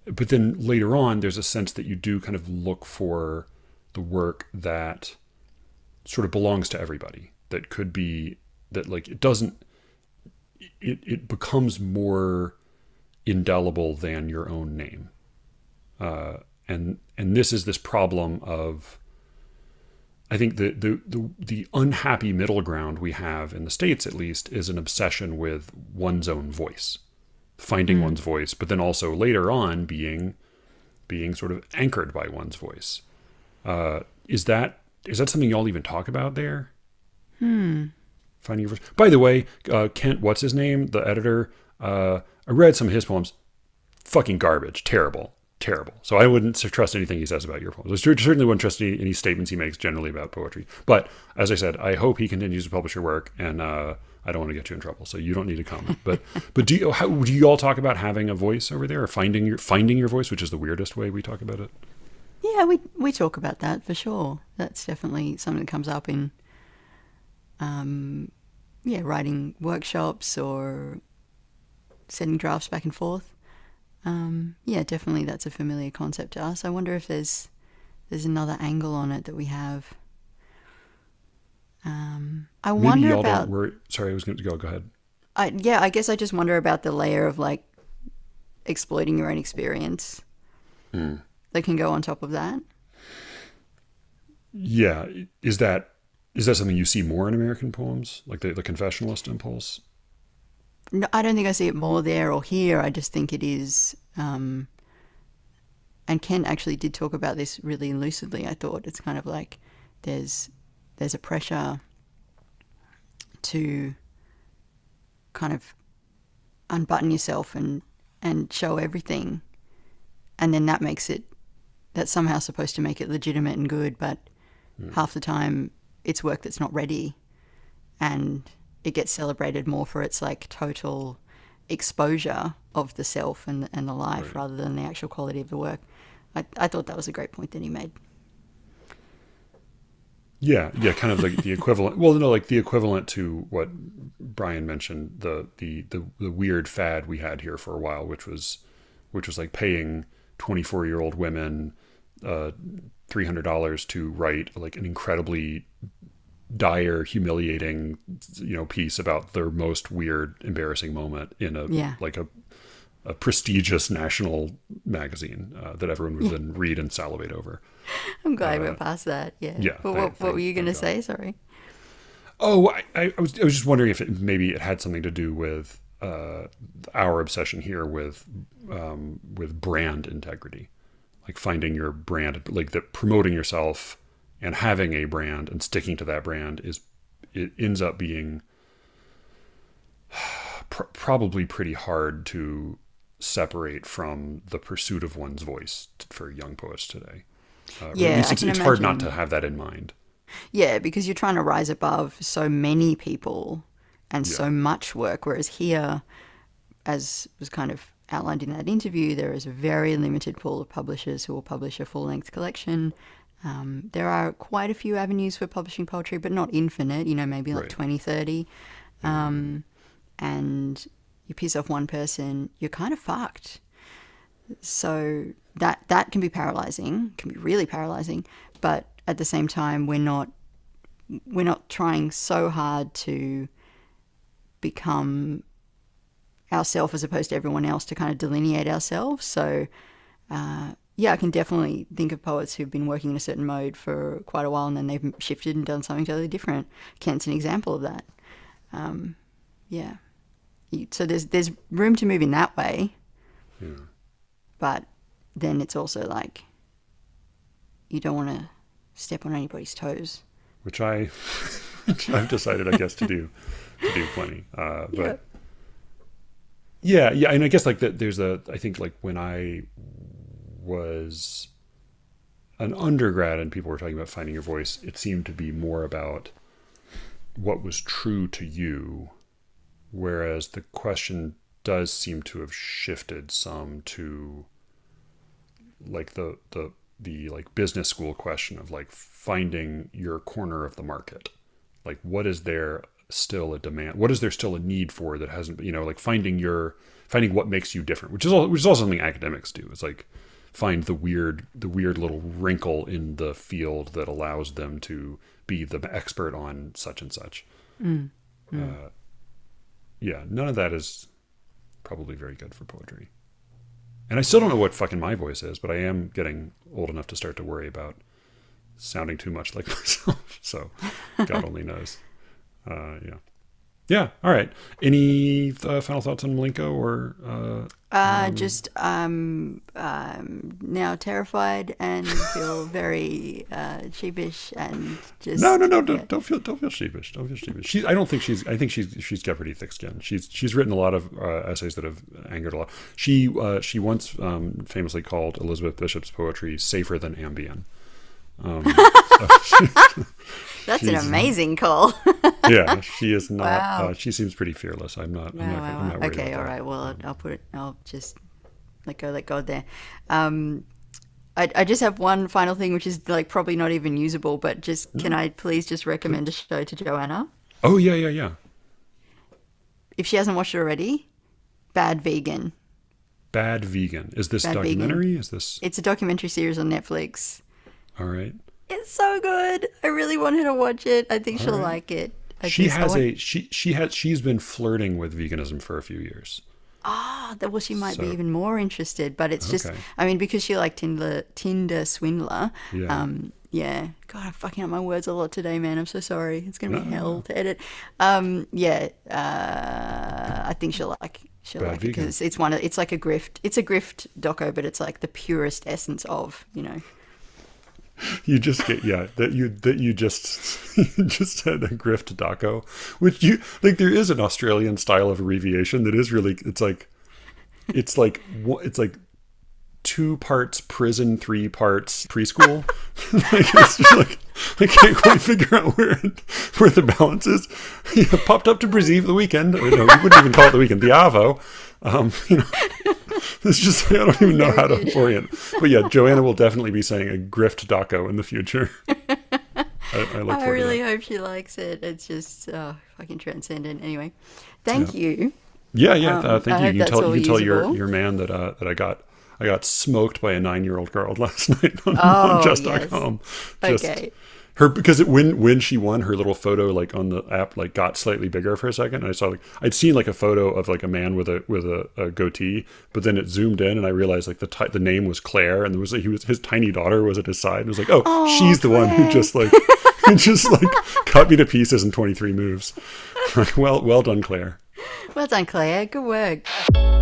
But then later on there's a sense that you do kind of look for the work that sort of belongs to everybody that could be that like it doesn't it, it becomes more indelible than your own name uh, and and this is this problem of I think the, the the the unhappy middle ground we have in the states, at least, is an obsession with one's own voice, finding one's voice, but then also later on being being sort of anchored by one's voice. Uh, is that is that something y'all even talk about there? Hmm. Finding your voice. By the way, uh, Kent, what's his name? The editor. Uh, I read some of his poems. Fucking garbage. Terrible. Terrible. So I wouldn't trust anything he says about your poems. I certainly wouldn't trust any, any statements he makes generally about poetry. But as I said, I hope he continues to publish your work, and uh, I don't want to get you in trouble, so you don't need to comment. But but do you how, do you all talk about having a voice over there, or finding your finding your voice, which is the weirdest way we talk about it? Yeah, we we talk about that for sure. That's definitely something that comes up in, um, yeah, writing workshops or sending drafts back and forth. Um, yeah, definitely that's a familiar concept to us. I wonder if there's there's another angle on it that we have. Um, I Maybe wonder y'all about don't worry. Sorry, I was going to go. Go ahead. I, yeah, I guess I just wonder about the layer of like exploiting your own experience Hmm. that can go on top of that. Yeah, is that is that something you see more in American poems, like the, the confessionalist impulse? No, I don't think I see it more there or here. I just think it is. Um, and Ken actually did talk about this really lucidly. I thought it's kind of like there's there's a pressure to kind of unbutton yourself and and show everything, and then that makes it that's somehow supposed to make it legitimate and good, but half the time it's work that's not ready, and it gets celebrated more for its like total exposure of the self and and the life Right. rather than the actual quality of the work. I, I thought that was a great point that he made. Yeah, yeah, kind of like the equivalent. Well, no, like the equivalent to what Brian mentioned the the the, the weird fad we had here for a while, which was which was like paying twenty four year old women uh, three hundred dollars to write like an incredibly dire, humiliating, you know, piece about their most weird, embarrassing moment in a Yeah. like a a prestigious national magazine uh, that everyone would then read and salivate over. I'm glad we went past that. Yeah. Uh, yeah, But thank- what, what were you going to say? Sorry. Oh, I, I I was I was just wondering if it, maybe it had something to do with uh, our obsession here with um, with brand integrity, like finding your brand, like that promoting yourself and having a brand and sticking to that brand is it ends up being pr- probably pretty hard to separate from the pursuit of one's voice t- for young poets today. Uh, or at Yeah, least it's, it's hard not to have that in mind. Yeah, because you're trying to rise above so many people and so much work. Whereas here, as was kind of outlined in that interview, there is a very limited pool of publishers who will publish a full length collection. Um, there are quite a few avenues for publishing poetry, but not infinite, you know, maybe like Right. 20, 30. Um, and you piss off one person, you're kind of fucked. So that that can be paralyzing, can be really paralyzing, but at the same time we're not we're not trying so hard to become ourselves as opposed to everyone else to kind of delineate ourselves. So uh, yeah, I can definitely think of poets who've been working in a certain mode for quite a while and then they've shifted and done something totally different. Kent's an example of that. Um, yeah. So there's there's room to move in that way, Yeah. but then it's also like you don't want to step on anybody's toes. which I which I've decided, I guess, to do to do plenty. Uh, but yeah. yeah, and I guess like that. There's a I think like when I was an undergrad and people were talking about finding your voice, it seemed to be more about what was true to you, whereas the question does seem to have shifted some to like the the the like business school question of like finding your corner of the market. Like what is there still a demand what is there still a need for that hasn't you know like finding your finding what makes you different which is all which is also something academics do. It's like find the weird the weird little wrinkle in the field that allows them to be the expert on such and such Uh, yeah none of that is probably very good for poetry And I still don't know what fucking my voice is, but I am getting old enough to start to worry about sounding too much like myself. So God only knows. Uh, yeah. Yeah. All right. Any uh, final thoughts on Mlinko or? Uh, Uh, just um, um, now terrified and feel very uh, sheepish and just no, no, no! Don't, don't feel don't feel sheepish. Don't feel sheepish. She, I don't think she's. I think she's she's got pretty thick skin. She's she's written a lot of uh, essays that have angered a lot. She uh, she once um, famously called Elizabeth Bishop's poetry safer than Ambien. Um, That's an she's- amazing call. yeah, she is not. Wow. Uh, she seems pretty fearless. I'm not. I'm not, wow, I'm not worried Okay, all right. Well, I'll- I'll put it. I'll just let go, let God there. Um, I, I just have one final thing, which is like probably not even usable, but just can I please just recommend a show to Joanna Oh yeah, yeah, yeah. if she hasn't watched it already? Bad Vegan. Bad vegan. Is this Bad Vegan. documentary? Is this It's a documentary series on Netflix. all right? It's so good. I really want her to watch it. I think she'll right. like it. I She has want- a she she has she's been flirting with veganism for a few years. Ah, that well, she might be even more interested. But it's just, I mean, because she like Tinder, Tinder swindler. Yeah. Um, yeah. God, I'm fucking up my words a lot today, man. I'm so sorry. It's gonna be No. hell to edit. Um, yeah. Uh, I think she'll like. She'll Bad like it because it's one. Of, it's like a grift. It's a grift doco, but it's like the purest essence of you know. You just get yeah that you that you just you just had a grift daco, which you like there is an Australian style of abbreviation that is really it's like it's like it's like two parts prison, three parts preschool. like it's just like I can't quite figure out where where the balance is. Yeah, popped up to Brazil the weekend. No, we wouldn't even call it the weekend. The Avo. Um, you know, it's just I don't even know how to orient. But yeah, Joanna will definitely be saying a grift daco in the future. I, I I really hope she likes it. It's just oh, fucking transcendent. Anyway, thank you. Yeah, yeah. Um, uh, thank I you. You tell you tell your your man that uh, that I got I got smoked by a nine year old girl last night on, Oh, on yes. chess.com. Just, Okay. Her because it, when when she won, her little photo like on the app like got slightly bigger for a second. And I saw like I'd seen like a photo of like a man with a with a, a goatee, but then it zoomed in and I realized like the ti the name was Claire and there was like, he was his tiny daughter was at his side. And it was like, oh, she's the one who just like who just like cut me to pieces in twenty three moves. well well done, Claire. Well done, Claire. Good work.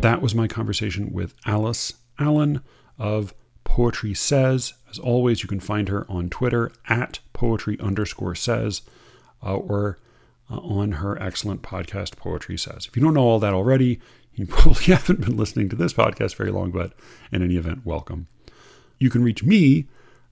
That was my conversation with Alice Allen of Poetry Says. As always, you can find her on Twitter at poetry underscore says uh, or uh, on her excellent podcast, Poetry Says. If you don't know all that already, you probably haven't been listening to this podcast very long, but in any event, welcome. You can reach me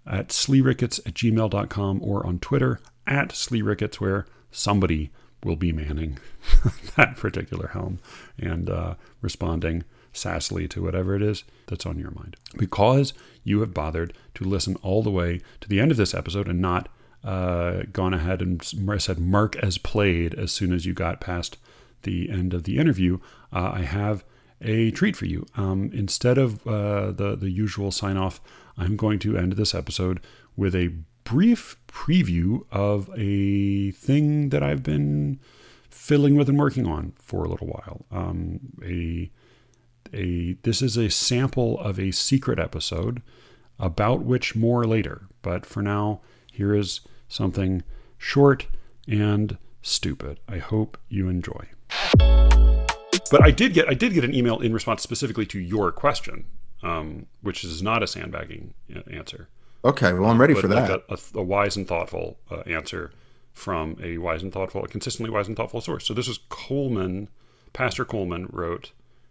at sleerickets at gmail.com or on Twitter at sleerickets, where somebody will be manning that particular helm and uh, responding sassily to whatever it is that's on your mind. Because you have bothered to listen all the way to the end of this episode and not uh, gone ahead and said mark as played as soon as you got past the end of the interview, uh, I have a treat for you. Um, instead of uh, the the usual sign off, I'm going to end this episode with a brief preview of a thing that I've been fiddling with and working on for a little while. Um, a a this is a sample of a secret episode about which more later. But for now, here is something short and stupid. I hope you enjoy. But I did get I did get an email in response specifically to your question, um, which is not a sandbagging uh, answer, Okay, well, I'm ready but for like that. a, a, a wise and thoughtful uh, answer from a wise and thoughtful, a consistently wise and thoughtful source. So this is Coleman, Pastor Coleman wrote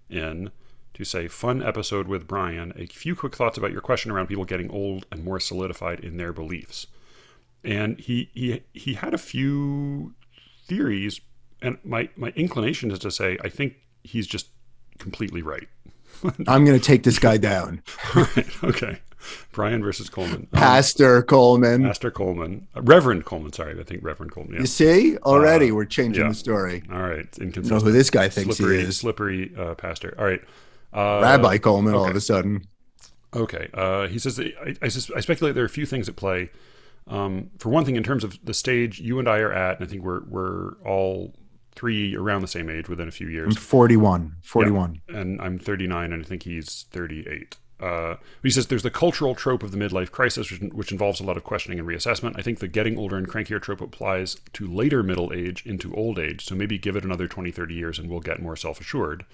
in to say, "Fun episode with Brian. A few quick thoughts about your question around people getting old and more solidified in their beliefs." And he he he had a few theories, and my my inclination is to say I think he's just completely right. I'm going to take this guy down. right. Okay. Brian versus Coleman. Um, Pastor Coleman. Pastor Coleman, uh, Reverend Coleman. Sorry, I think Reverend Coleman. Yeah. You see, already Uh, we're changing yeah. the story. All right. You know Inconsistent. who this guy thinks slippery, he is. slippery uh, pastor. All right. Uh, Rabbi Coleman, all of a sudden. Okay. Uh, he says I, I, sus- I speculate there are a few things at play Um, for one thing, in terms of the stage you and I are at, and I think we're we're all three around the same age within a few years. I'm years. 41. 41. And I'm 39, and I think he's 38. Uh, he says there's the cultural trope of the midlife crisis, which, which involves a lot of questioning and reassessment. I think the getting older and crankier trope applies to later middle age into old age. So maybe give it another 20, 30 years, and we'll get more self assured.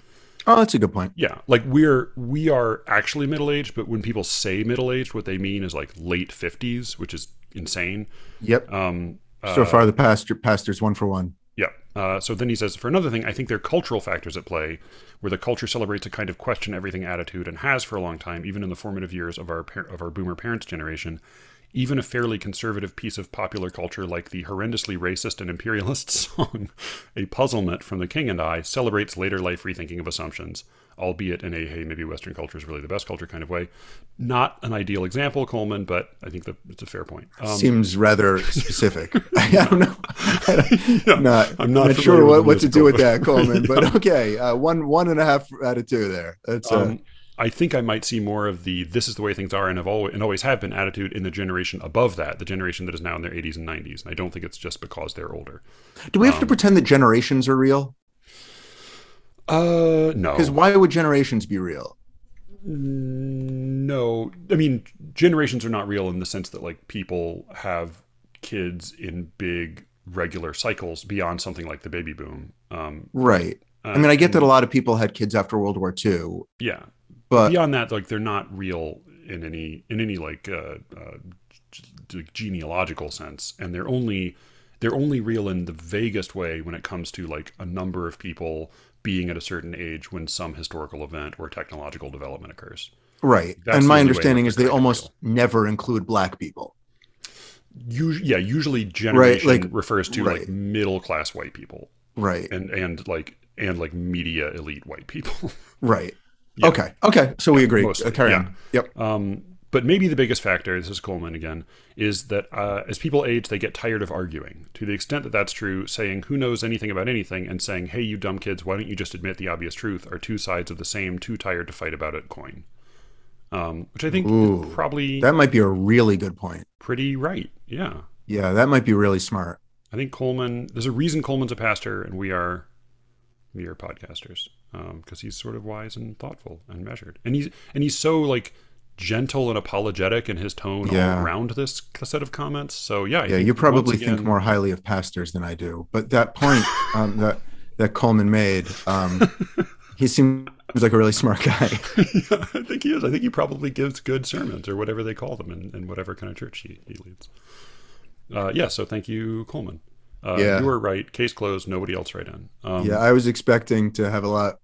Oh, that's a good point. Yeah, like we're we are actually middle aged, but when people say middle aged, what they mean is like late fifties, which is insane. Yep. Um, so far, the pastor pastor's one for one. Uh, so then he says, for another thing, I think there are cultural factors at play, where the culture celebrates a kind of question everything attitude and has for a long time, even in the formative years of our of our boomer parents' generation. Even a fairly conservative piece of popular culture like the horrendously racist and imperialist song "A Puzzlement" from The King and I celebrates later life rethinking of assumptions, albeit in a hey maybe Western culture is really the best culture kind of way. Not an ideal example, Coleman, but I think that it's a fair point. Um, Seems rather specific. I don't know. I'm not, I'm not not sure what, what to do with that, Coleman. But okay, uh, one one and a half out of two there. That's uh, Um, I think I might see more of the "this is the way things are" and have always and always have been attitude in the generation above that, the generation that is now in their 80s and 90s. And I don't think it's just because they're older. do we have um, to pretend that generations are real? Uh, no, Because why would generations be real? no. I mean, generations are not real in the sense that like people have kids in big regular cycles beyond something like the baby boom. Um, Right. I mean, I get that a lot of people had kids after World War II, yeah, but beyond that, like they're not real in any in any like uh, uh, genealogical sense, and they're only they're only real in the vaguest way when it comes to like a number of people being at a certain age when some historical event or technological development occurs. right. That's and my understanding is they almost real. never include black people. Usually, yeah, usually generation like- refers to right. like middle class white people Right. and and like and like media elite white people. Right. Yeah. Okay. Okay. So we agree. mostly, Uh, carry yeah. on. Yep. Um, but maybe the biggest factor, this is Coleman again, is that uh, as people age, they get tired of arguing. To the extent that that's true, saying who knows anything about anything and saying, hey, you dumb kids, why don't you just admit the obvious truth are two sides of the same too tired to fight about it coin. Um, which I think Ooh, probably That might be a really good point. pretty right. Yeah. Yeah, that might be really smart. I think Coleman, there's a reason Coleman's a pastor and we are are podcasters because he's sort of wise and thoughtful and measured, and he's and he's so like gentle and apologetic in his tone Yeah. around this set of comments. So yeah, I Yeah, you probably once think more highly of pastors than I do. But that point um, that that Coleman made, um, he seems like a really smart guy. Yeah, I think he is. I think he probably gives good sermons or whatever they call them in, in whatever kind of church he, he leads. Uh, yeah, so thank you, Coleman. Uh, Yeah. You were right. Case closed. Nobody else right in. Um, Yeah, I was expecting to have a lot,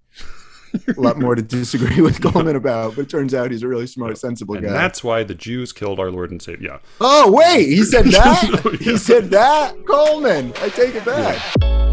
a lot more to disagree with Coleman about, but it turns out he's a really smart, sensible And guy. that's why the Jews killed our Lord and Savior. Yeah. Oh wait, he said that. No, yeah. He said that. Coleman, I take it back.